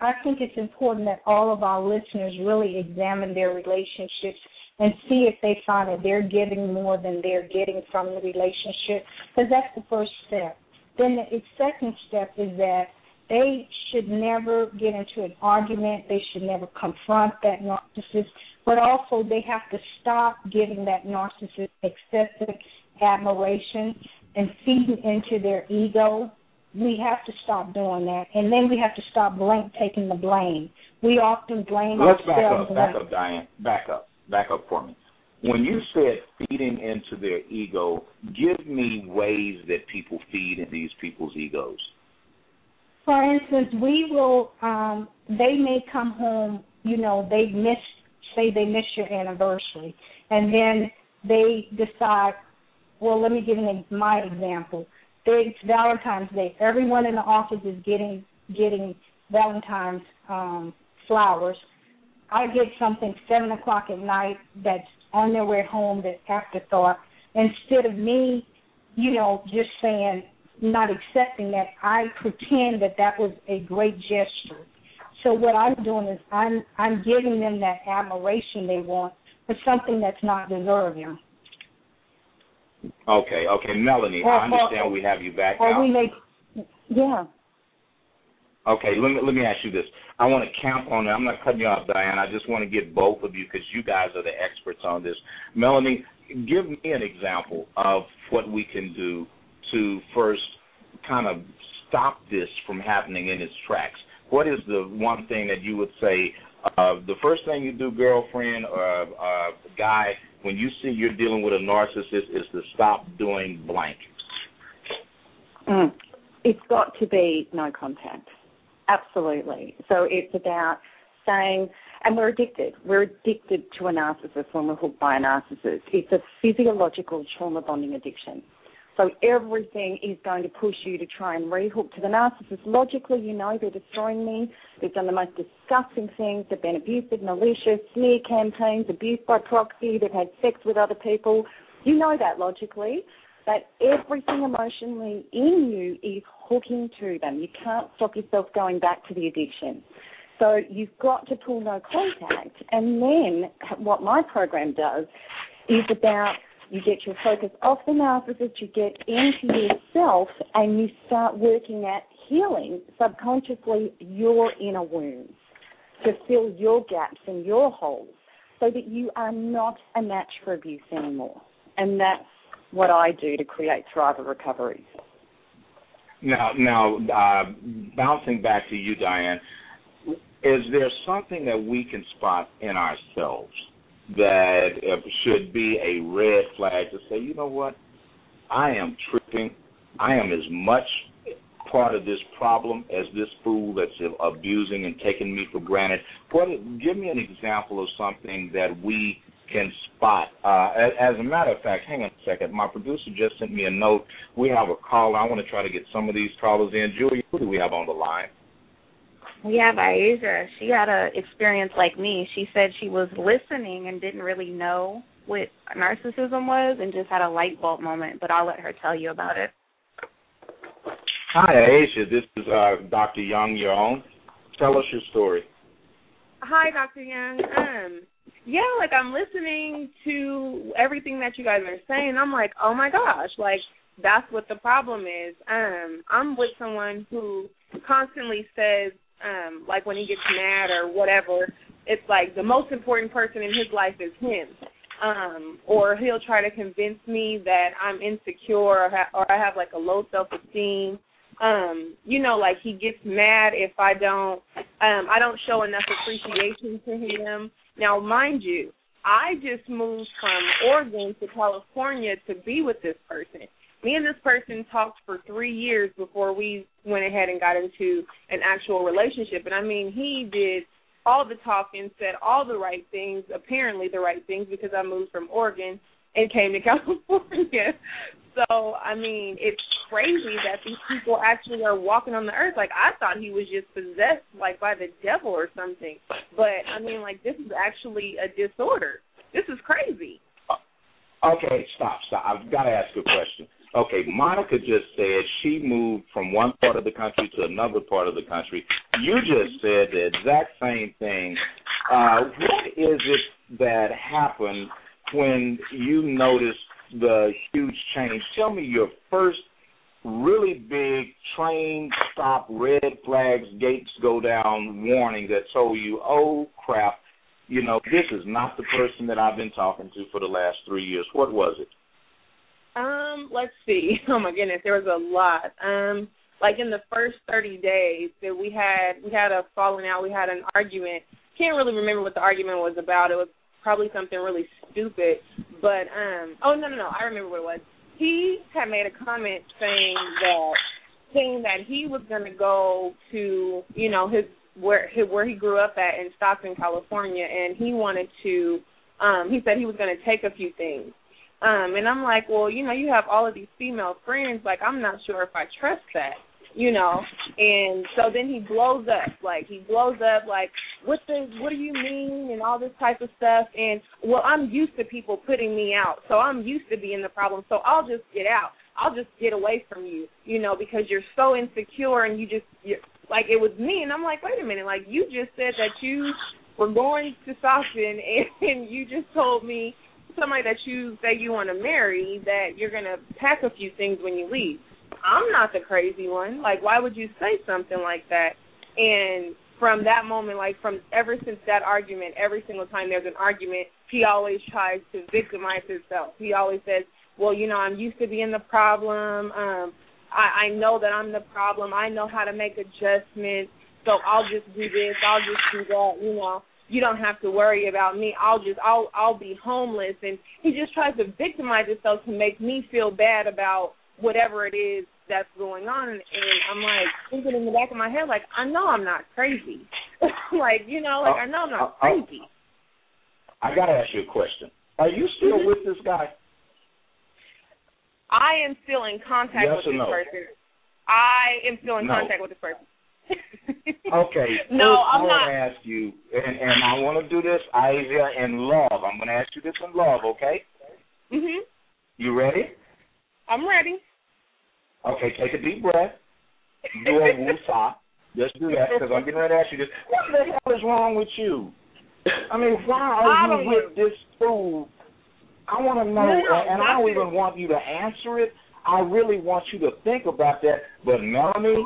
I think it's important that all of our listeners really examine their relationships and see if they find that they're getting more than they're getting from the relationship, because that's the first step. Then the second step is that they should never get into an argument. They should never confront that narcissist. But also, they have to stop giving that narcissist excessive admiration and feeding into their ego. We have to stop doing that, and then we have to stop blame, taking the blame. We often blame Let's ourselves. back up, back up, Diane. Back up, back up for me. When you said feeding into their ego, give me ways that people feed in these people's egos for instance, we will. Um, they may come home. You know, they miss. Say they miss your anniversary, and then they decide, well, let me give an, my example. It's Valentine's Day. Everyone in the office is getting getting Valentine's um, flowers. I get something seven o'clock at night that's on their way home, that afterthought. Instead of me, you know, just saying, not accepting that, I pretend that that was a great gesture. So what I'm doing is I'm I'm giving them that admiration they want for something that's not deserving. Okay, okay, Melanie, Or- I understand or- we have you back Or now. we yeah. Okay, let me let me ask you this. I want to count on it. I'm not cutting you off, Diane. I just want to get both of you because you guys are the experts on this. Melanie, give me an example of what we can do to first kind of stop this from happening in its tracks. What is the one thing that you would say? Uh, the first thing you do, girlfriend or uh, guy, when you see you're dealing with a narcissist, is to stop doing blank. Mm. It's got to be no contact. Absolutely. So it's about saying, and we're addicted. We're addicted to a narcissist when we're hooked by a narcissist. It's a physiological trauma bonding addiction. So everything is going to push you to try and rehook to the narcissist. Logically, you know they're destroying me. They've done the most disgusting things. They've been abusive, malicious, smear campaigns, abuse by proxy. They've had sex with other people. You know that logically. But everything emotionally in you is hooking to them. You can't stop yourself going back to the addiction. So you've got to pull no contact. And then what my program does is about you get your focus off the narcissist, you get into yourself, and you start working at healing subconsciously your inner wounds to fill your gaps and your holes so that you are not a match for abuse anymore. And that's what I do to create Thriver recoveries. Now, now, uh, bouncing back to you, Diane, is there something that we can spot in ourselves that uh, should be a red flag to say, you know what, I am tripping. I am as much part of this problem as this fool that's abusing and taking me for granted. What? Give me an example of something that we can spot. Uh, as, as a matter of fact, hang on a second. My producer just sent me a note. We have a caller. I want to try to get some of these callers in. Julia, who do we have on the line? We have Aisha. She had an experience like me. She said she was listening and didn't really know what narcissism was and just had a light bulb moment, but I'll let her tell you about it. Hi, Aisha. This is uh, Dr. Young, your own. Tell us your story. Hi, Dr. Young. Um, yeah, like I'm listening to everything that you guys are saying. I'm like, oh my gosh, like that's what the problem is. Um, I'm with someone who constantly says, um, like when he gets mad or whatever, it's like the most important person in his life is him. Um, or he'll try to convince me that I'm insecure or, ha- or I have like a low self esteem um you know like he gets mad if i don't um i don't show enough appreciation to him now mind you i just moved from oregon to california to be with this person. Me and this person talked for three years before we went ahead and got into an actual relationship. And i mean he did all the talking said all the right things apparently the right things because i moved from oregon and came to california so I mean, it's crazy that these people actually are walking on the earth. Like I thought he was just possessed, like by the devil or something. But I mean, like this is actually a disorder. This is crazy. Okay, stop, stop. I've got to ask a question. Okay, Monica just said she moved from one part of the country to another part of the country. You just said the exact same thing. Uh, what is it that happened when you noticed the huge change? Tell me your first really big train stop, red flags, gates go down warning that told you, oh crap, you know, this is not the person that I've been talking to for the last three years. What was it? Um, let's see. Oh my goodness, there was a lot. Um, like in the first thirty days that we had we had a falling out, we had an argument. Can't really remember what the argument was about. It was probably something really stupid. But um oh no no no, I remember what it was. He had made a comment saying that saying that he was gonna go to, you know, his where his, where he grew up at in Stockton, California and he wanted to um he said he was gonna take a few things. Um, and I'm like, well, you know, you have all of these female friends. Like, I'm not sure if I trust that, you know. And so then he blows up. Like, he blows up. Like, what the? What do you mean? And all this type of stuff. And well, I'm used to people putting me out, so I'm used to being the problem. So I'll just get out. I'll just get away from you, you know, because you're so insecure and you just you're, like it was me. And I'm like, wait a minute, like you just said that you were going to Stockton and, and you just told me somebody that you say you want to marry that you're going to pack a few things when you leave. I'm not the crazy one. Like, why would you say something like that? And from that moment, like from ever since that argument, every single time there's an argument, he always tries to victimize himself. He always says, "Well, you know, I'm used to being the problem. Um, I, I know that I'm the problem. I know how to make adjustments. So I'll just do this. I'll just do that. You know, you don't have to worry about me. I'll just I'll I'll be homeless and he just tries to victimize himself to make me feel bad about whatever it is that's going on and I'm like thinking in the back of my head like I know I'm not crazy. like, you know, like Uh, I know I'm not uh, uh, crazy. I gotta ask you a question. Are you still with this guy? I am still in contact Yes with or this no? person. I am still in No. contact with this person. Okay. No, first I'm I want to ask you, and, and I want to do this, Isaiah, in love. I'm going to ask you this in love, okay? Mhm. You ready? I'm ready. Okay, take a deep breath. Do a woosah. Just do that because I'm getting ready to ask you this. What the hell is wrong with you? I mean, why are you with this fool? I want to know, No, and I don't even want you to answer it. I really want you to think about that. But Melanie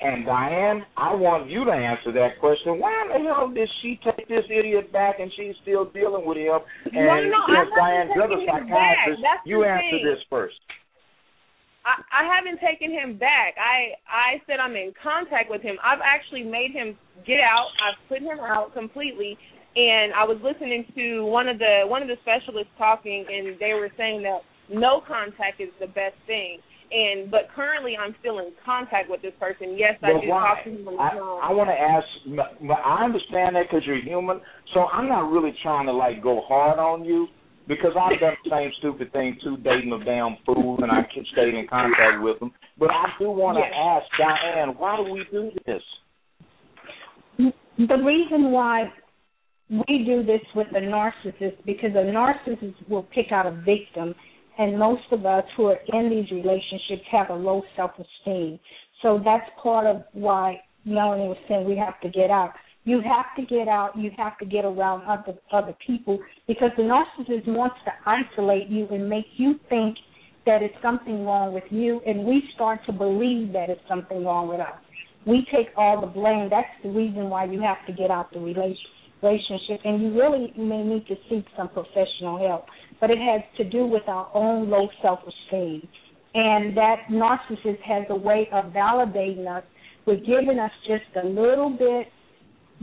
and Diane, I want you to answer that question. Why in the hell did she take this idiot back and she's still dealing with him? And No, no, since Diane's other psychiatrist, you answer thing. this first. I, I haven't taken him back. I I said I'm in contact with him. I've actually made him get out. I've put him out completely. And I was listening to one of the one of the specialists talking, and they were saying that no contact is the best thing. And but currently, I'm still in contact with this person. Yes, I But do why? talk to him I. I want to ask. m- m- I understand that because you're human, so I'm not really trying to like go hard on you because I've done the same stupid thing too, dating a damn fool, and I keep staying in contact with them. But I do want to Yes. ask Diane, why do we do this? The reason why we do this with the narcissist because a narcissist will pick out a victim, and most of us who are in these relationships have a low self-esteem. So that's part of why Melanie was saying we have to get out. You have to get out. You have to get around other other people because the narcissist wants to isolate you and make you think that it's something wrong with you, and we start to believe that it's something wrong with us. We take all the blame. That's the reason why you have to get out the relation, relationship, and you really may need to seek some professional help. But it has to do with our own low self-esteem, and that narcissist has a way of validating us with giving us just a little bit,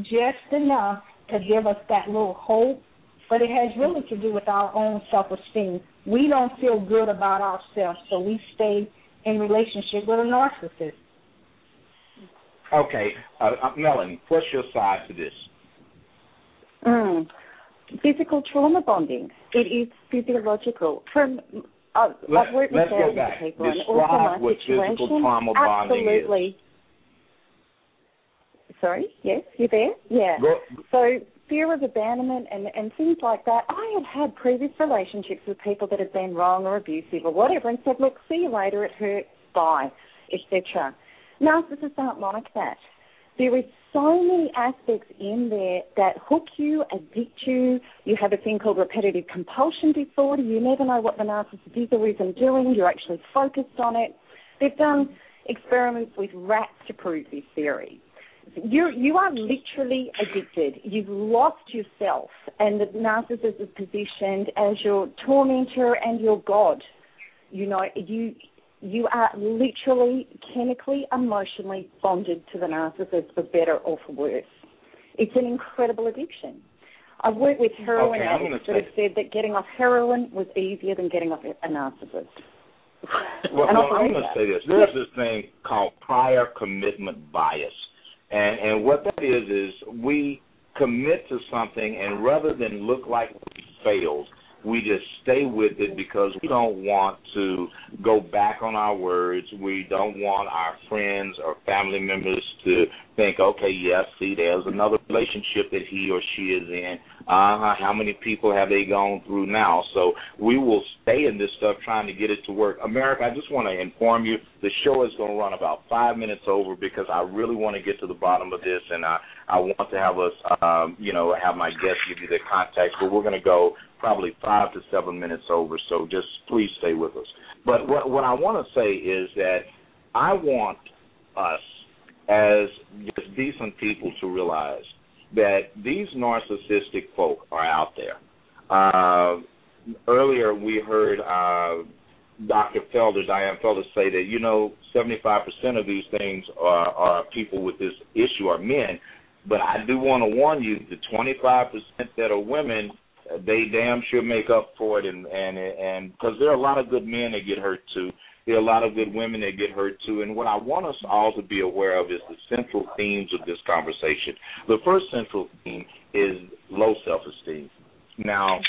just enough to give us that little hope. But it has really to do with our own self-esteem. We don't feel good about ourselves, so we stay in relationship with a narcissist. Okay, uh, uh, Melanie, what's your side to this? Mm. Physical trauma bonding. It is physiological. From uh, Let- I've worked with let's go back. people, and Describe also my what situation. physical trauma bonding is. absolutely. Sorry. Yes, you there? Yeah. Go, So fear of abandonment and and things like that. I have had previous relationships with people that have been wrong or abusive or whatever, and said, "Look, see you later. It hurts. Bye," etc. Narcissists aren't like that. There is so many aspects in there that hook you, addict you. You have a thing called repetitive compulsion disorder. You never know what the narcissist is or isn't doing. You're actually focused on it. They've done experiments with rats to prove this theory. You you are literally addicted. You've lost yourself, and the narcissist is positioned as your tormentor and your god. You know you you are literally chemically, emotionally bonded to the narcissist for better or for worse. It's an incredible addiction. I've worked with heroin Okay, addicts that have said that getting off heroin was easier than getting off a narcissist. Well, well I'm going to say this. There's this thing called prior commitment bias, and and what that is is we commit to something, and rather than look like we failed, we just stay with it because we don't want to go back on our words. We don't want our friends or family members to think, okay, yes, see, there's another relationship that he or she is in. Uh. How many people have they gone through now? So we will stay in this stuff trying to get it to work. America, I just want to inform you the show is going to run about five minutes over because I really want to get to the bottom of this, and I I want to have us, um, you know, have my guests give you their contacts. But we're going to go probably five to seven minutes over. So just please stay with us. But what what I want to say is that I want us as just decent people to realize that these narcissistic folk are out there. Uh, earlier, we heard uh, Dr. Felder, Diane Felder, say that you know 75% of these things are, are people with this issue are men, but I do want to warn you: the 25% that are women, they damn sure make up for it, and and and because there are a lot of good men that get hurt too. There are a lot of good women that get hurt too. And what I want us all to be aware of is the central themes of this conversation. The first central theme is low self esteem. Now,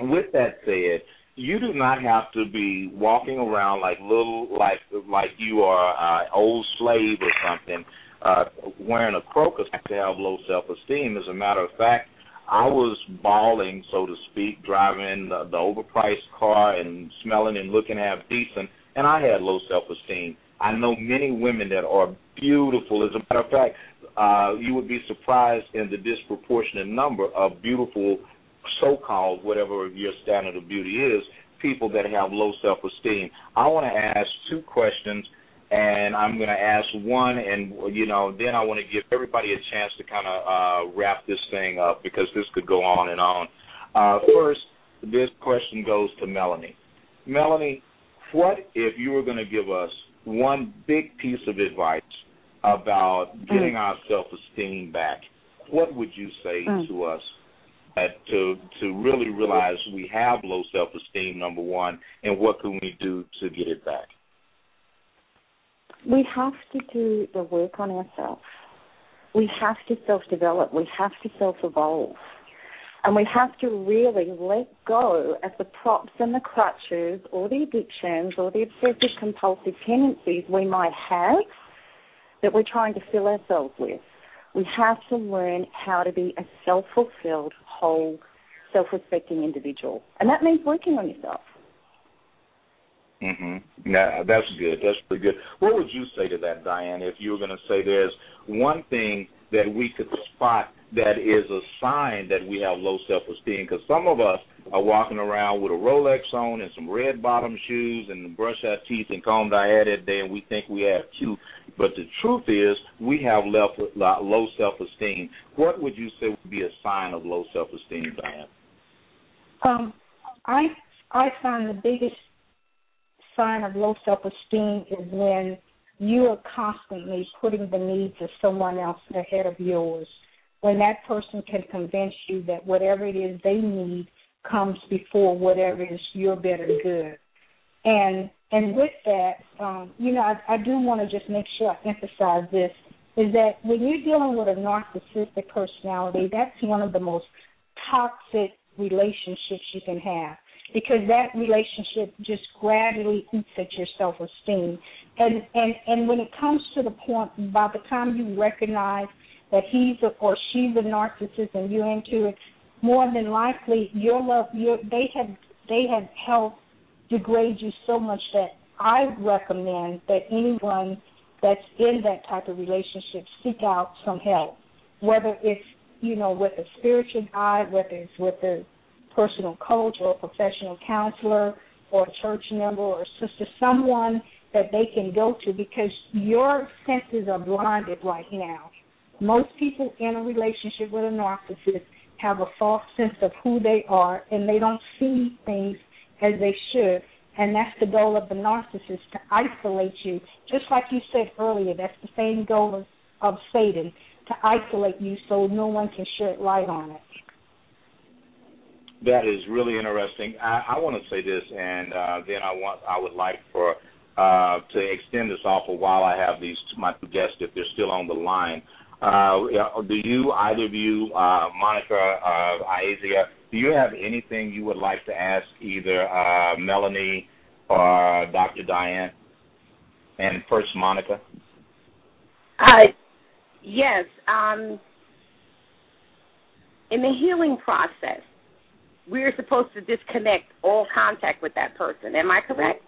with that said, you do not have to be walking around like little like like you are an old slave or something, uh, wearing a crocus to have low self esteem. As a matter of fact, I was balling, so to speak, driving the, the overpriced car and smelling and looking half decent and I had low self esteem. I know many women that are beautiful. As a matter of fact, uh, you would be surprised in the disproportionate number of beautiful, so-called whatever your standard of beauty is, people that have low self-esteem. I want to ask two questions, and I'm going to ask one, and you know, then I want to give everybody a chance to kind of uh, wrap this thing up because this could go on and on. Uh, first, this question goes to Melanie. Melanie, what if you were going to give us one big piece of advice about getting mm. our self esteem back? What would you say mm. to us to to really realize we have low self esteem number one, and what can we do to get it back? We have to do the work on ourselves. We have to self develop. We have to self evolve. And we have to really let go of the props and the crutches or the addictions or the obsessive compulsive tendencies we might have that we're trying to fill ourselves with. We have to learn how to be a self fulfilled, whole, self respecting individual. And that means working on yourself. Mhm. Yeah, that's good. That's pretty good. What would you say to that, Diane? If you were going to say there's one thing that we could spot that is a sign that we have low self esteem because some of us are walking around with a Rolex on and some red bottom shoes and brush our teeth and combed our hair that day and we think we have cute. But the truth is we have left, low self esteem. What would you say would be a sign of low self esteem, Diane? Um, I I find the biggest sign of low self esteem is when you are constantly putting the needs of someone else ahead of yours when that person can convince you that whatever it is they need comes before whatever is your better good. And and with that, um, you know, I, I do want to just make sure I emphasize this is that when you're dealing with a narcissistic personality, that's one of the most toxic relationships you can have because that relationship just gradually eats at your self esteem. And and and when it comes to the point by the time you recognize that he's a, or she's a narcissist and you're into it, more than likely your love your they have they have helped degrade you so much that I recommend that anyone that's in that type of relationship seek out some help. Whether it's, you know, with a spiritual guide, whether it's with a personal coach or a professional counselor or a church member or sister, someone that they can go to because your senses are blinded right now. Most people in a relationship with a narcissist have a false sense of who they are and they don't see things as they should. And that's the goal of the narcissist to isolate you. Just like you said earlier, that's the same goal of, of Satan to isolate you so no one can shed light on it. That is really interesting. I, I want to say this, and uh, then I want I would like for uh, to extend this off a while. I have these my two guests if they're still on the line. Uh, do you, either of you, uh, Monica, uh, Aizia, do you have anything you would like to ask either uh, Melanie or Dr. Diane? And first, Monica. Uh, yes. Um, in the healing process, we're supposed to disconnect all contact with that person. Am I correct?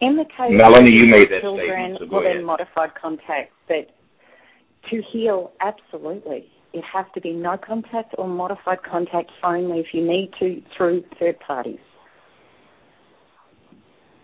In the case Melanie, of you made that children, statement, so go well, then modified contact, but to heal, absolutely. It has to be no contact or modified contact only if you need to through third parties.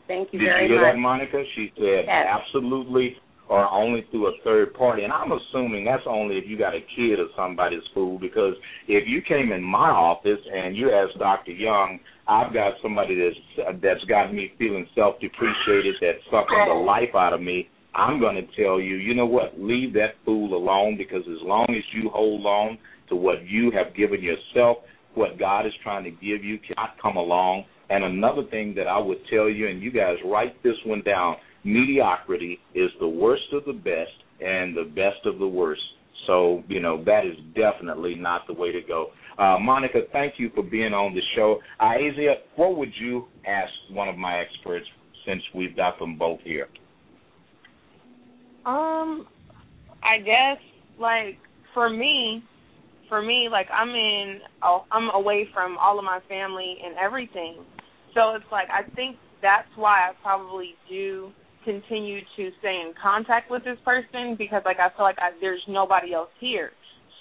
Thank you Did very you hear much. that, Monica? She said Yes. absolutely or only through a third party. And I'm assuming that's only if you got a kid or somebody's school because if you came in my office and you asked Dr. Young, I've got somebody that's that's got me feeling self depreciated, that's sucking the life out of me. I'm going to tell you, you know what? Leave that fool alone because as long as you hold on to what you have given yourself, what God is trying to give you cannot come along. And another thing that I would tell you, and you guys write this one down mediocrity is the worst of the best and the best of the worst. So, you know, that is definitely not the way to go. Uh, Monica, thank you for being on the show. Aizia, what would you ask one of my experts since we've got them both here? Um, I guess like for me, for me, like I'm in, oh, I'm away from all of my family and everything. So it's like I think that's why I probably do continue to stay in contact with this person because like I feel like I, there's nobody else here.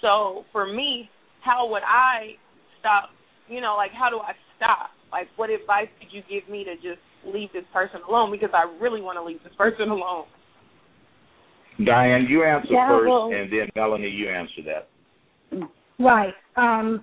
So for me, how would I stop? You know, like how do I stop? Like what advice could you give me to just leave this person alone because I really want to leave this person alone. Diane, you answer Yeah, first, well- and then Melanie, you answer that. Right. Um,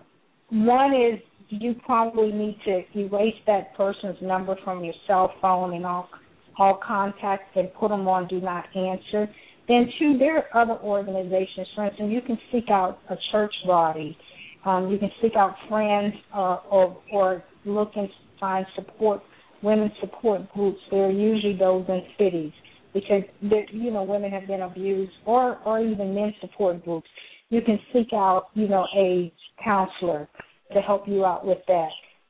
one is you probably need to erase that person's number from your cell phone and all all contacts and put them on do not answer. Then two, there are other organizations. For instance, you can seek out a church body. Um, you can seek out friends or, or or look and find support women support groups. They're usually those in cities because you know women have been abused or or even men support groups. You can seek out you know a counselor to help you out with that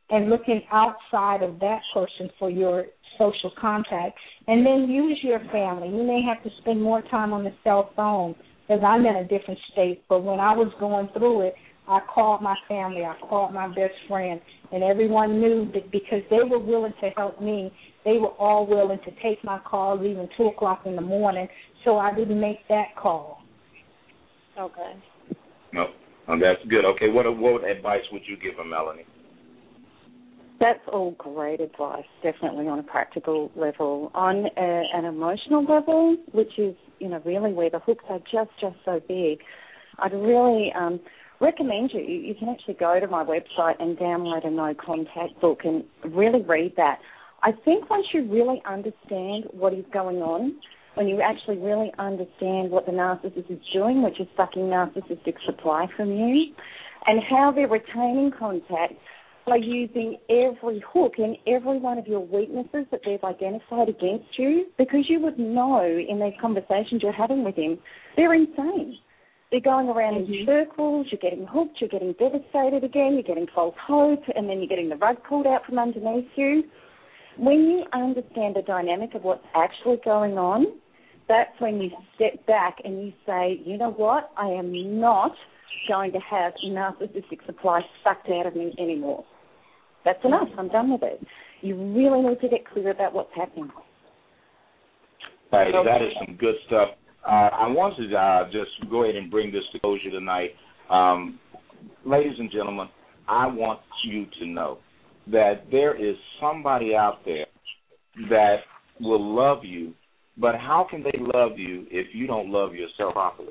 and looking outside of that person for your social contact and then use your family. You may have to spend more time on the cell phone because I'm in a different state, but when I was going through it, I called my family, I called my best friend, and everyone knew that because they were willing to help me, they were all willing to take my calls even two o'clock in the morning, so I didn't make that call. Okay. No, oh, that's good. Okay, what what advice would you give them, Melanie? That's all great advice, definitely on a practical level. On a, an emotional level, which is, you know, really where the hooks are just, just so big, I'd really um, recommend you, you can actually go to my website and download a no contact book and really read that. I think once you really understand what is going on, when you actually really understand what the narcissist is doing, which is sucking narcissistic supply from you, and how they're retaining contact by using every hook and every one of your weaknesses that they've identified against you, because you would know in these conversations you're having with him, they're insane. They're going around in mm-hmm. circles, you're getting hooked, you're getting devastated again, you're getting false hope, and then you're getting the rug pulled out from underneath you. When you understand the dynamic of what's actually going on, that's when you step back and you say, you know what, I am not going to have narcissistic supply sucked out of me anymore. That's mm-hmm. enough. I'm done with it. You really need to get clear about what's happening. Hey, that is some good stuff. Uh, I want to uh, just go ahead and bring this to closure tonight. Um, ladies and gentlemen, I want you to know that there is somebody out there that will love you, but how can they love you if you don't love yourself properly?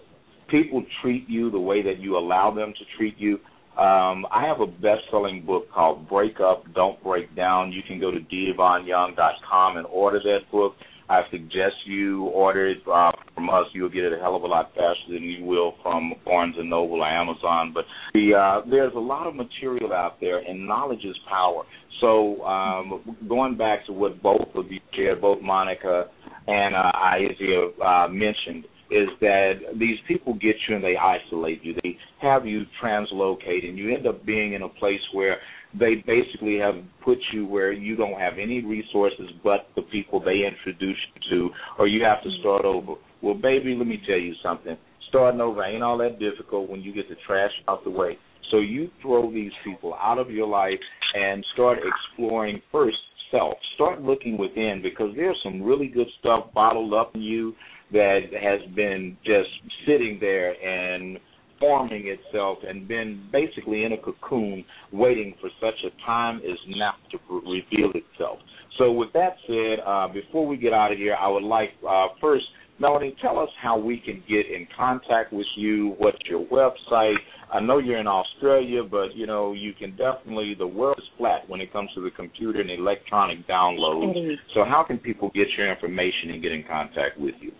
People treat you the way that you allow them to treat you. Um, I have a best-selling book called Break Up, Don't Break Down. You can go to divanyoung.com and order that book. I suggest you order it uh, from us. You'll get it a hell of a lot faster than you will from Barnes and Noble or Amazon. But the uh, there's a lot of material out there, and knowledge is power. So um, going back to what both of you shared, both Monica and uh, Isaiah uh, mentioned, is that these people get you and they isolate you. They have you translocate, and you end up being in a place where they basically have put you where you don't have any resources but the people they introduce you to, or you have to start over. Well, baby, let me tell you something. Starting over ain't all that difficult when you get the trash out the way. So you throw these people out of your life and start exploring first self. Start looking within because there's some really good stuff bottled up in you that has been just sitting there and forming itself and been basically in a cocoon waiting for such a time as now to reveal itself. So with that said, uh, before we get out of here, I would like uh, first, Melanie, tell us how we can get in contact with you. What's your website? I know you're in Australia, but you know you can definitely. The world is flat when it comes to the computer and electronic downloads. So how can people get your information and get in contact with you?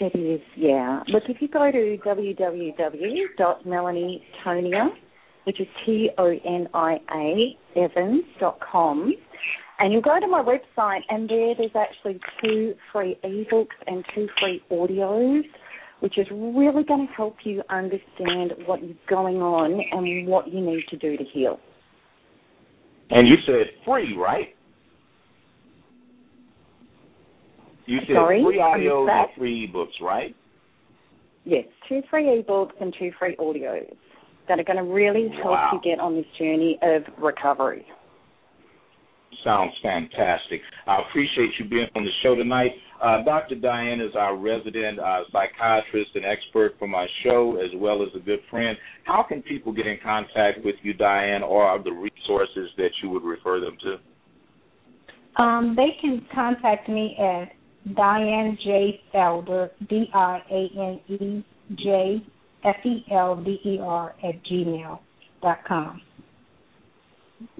It is, yeah. Look, if you go to www.melanietonia, which is T-O-N-I-A, evans.com, and you'll go to my website, and there there's actually two free ebooks and two free audios, which is really going to help you understand what is going on and what you need to do to heal. And you said free, right? You said Sorry, free I missed audios that. and free ebooks, right? Yes, two free ebooks and two free audios that are going to really help Wow. you get on this journey of recovery. Sounds fantastic. I appreciate you being on the show tonight. Uh, Dr. Diane is our resident uh, psychiatrist and expert for my show, as well as a good friend. How can people get in contact with you, Diane, or are the resources that you would refer them to? Um, they can contact me at Diane J. Felder, D I A N E J F E L D E R at gmail dot com.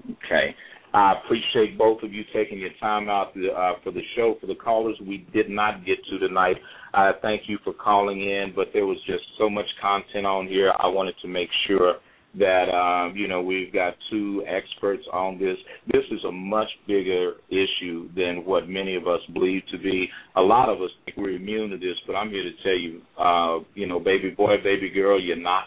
Okay. I appreciate both of you taking your time out uh, for the show. For the callers we did not get to tonight, I thank you for calling in, but there was just so much content on here. I wanted to make sure that um, you know we've got two experts on this. This is a much bigger issue than what many of us believe to be. A lot of us think we're immune to this, but I'm here to tell you, uh, you know, baby boy, baby girl, you're not.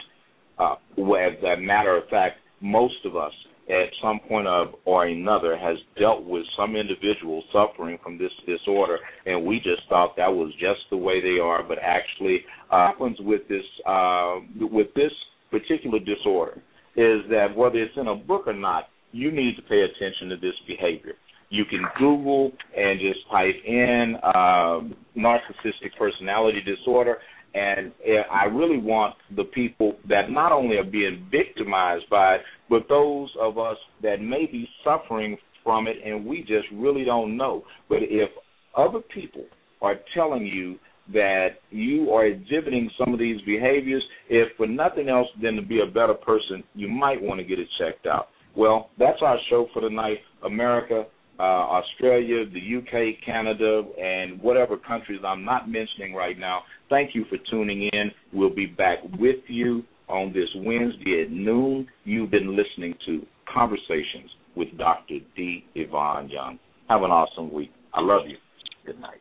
Uh, as a matter of fact, most of us at some point of or another has dealt with some individual suffering from this disorder and we just thought that was just the way they are but actually uh, happens with this uh, with this particular disorder is that whether it's in a book or not you need to pay attention to this behavior you can google and just type in uh, narcissistic personality disorder and uh, I really want the people that not only are being victimized by it, but those of us that may be suffering from it and we just really don't know. But if other people are telling you that you are exhibiting some of these behaviors, if for nothing else than to be a better person, you might want to get it checked out. Well, that's our show for tonight. America, uh, Australia, the UK, Canada, and whatever countries I'm not mentioning right now. Thank you for tuning in. We'll be back with you on this Wednesday at noon. You've been listening to Conversations with Dr. D. Yvonne Young. Have an awesome week. I love you. Good night.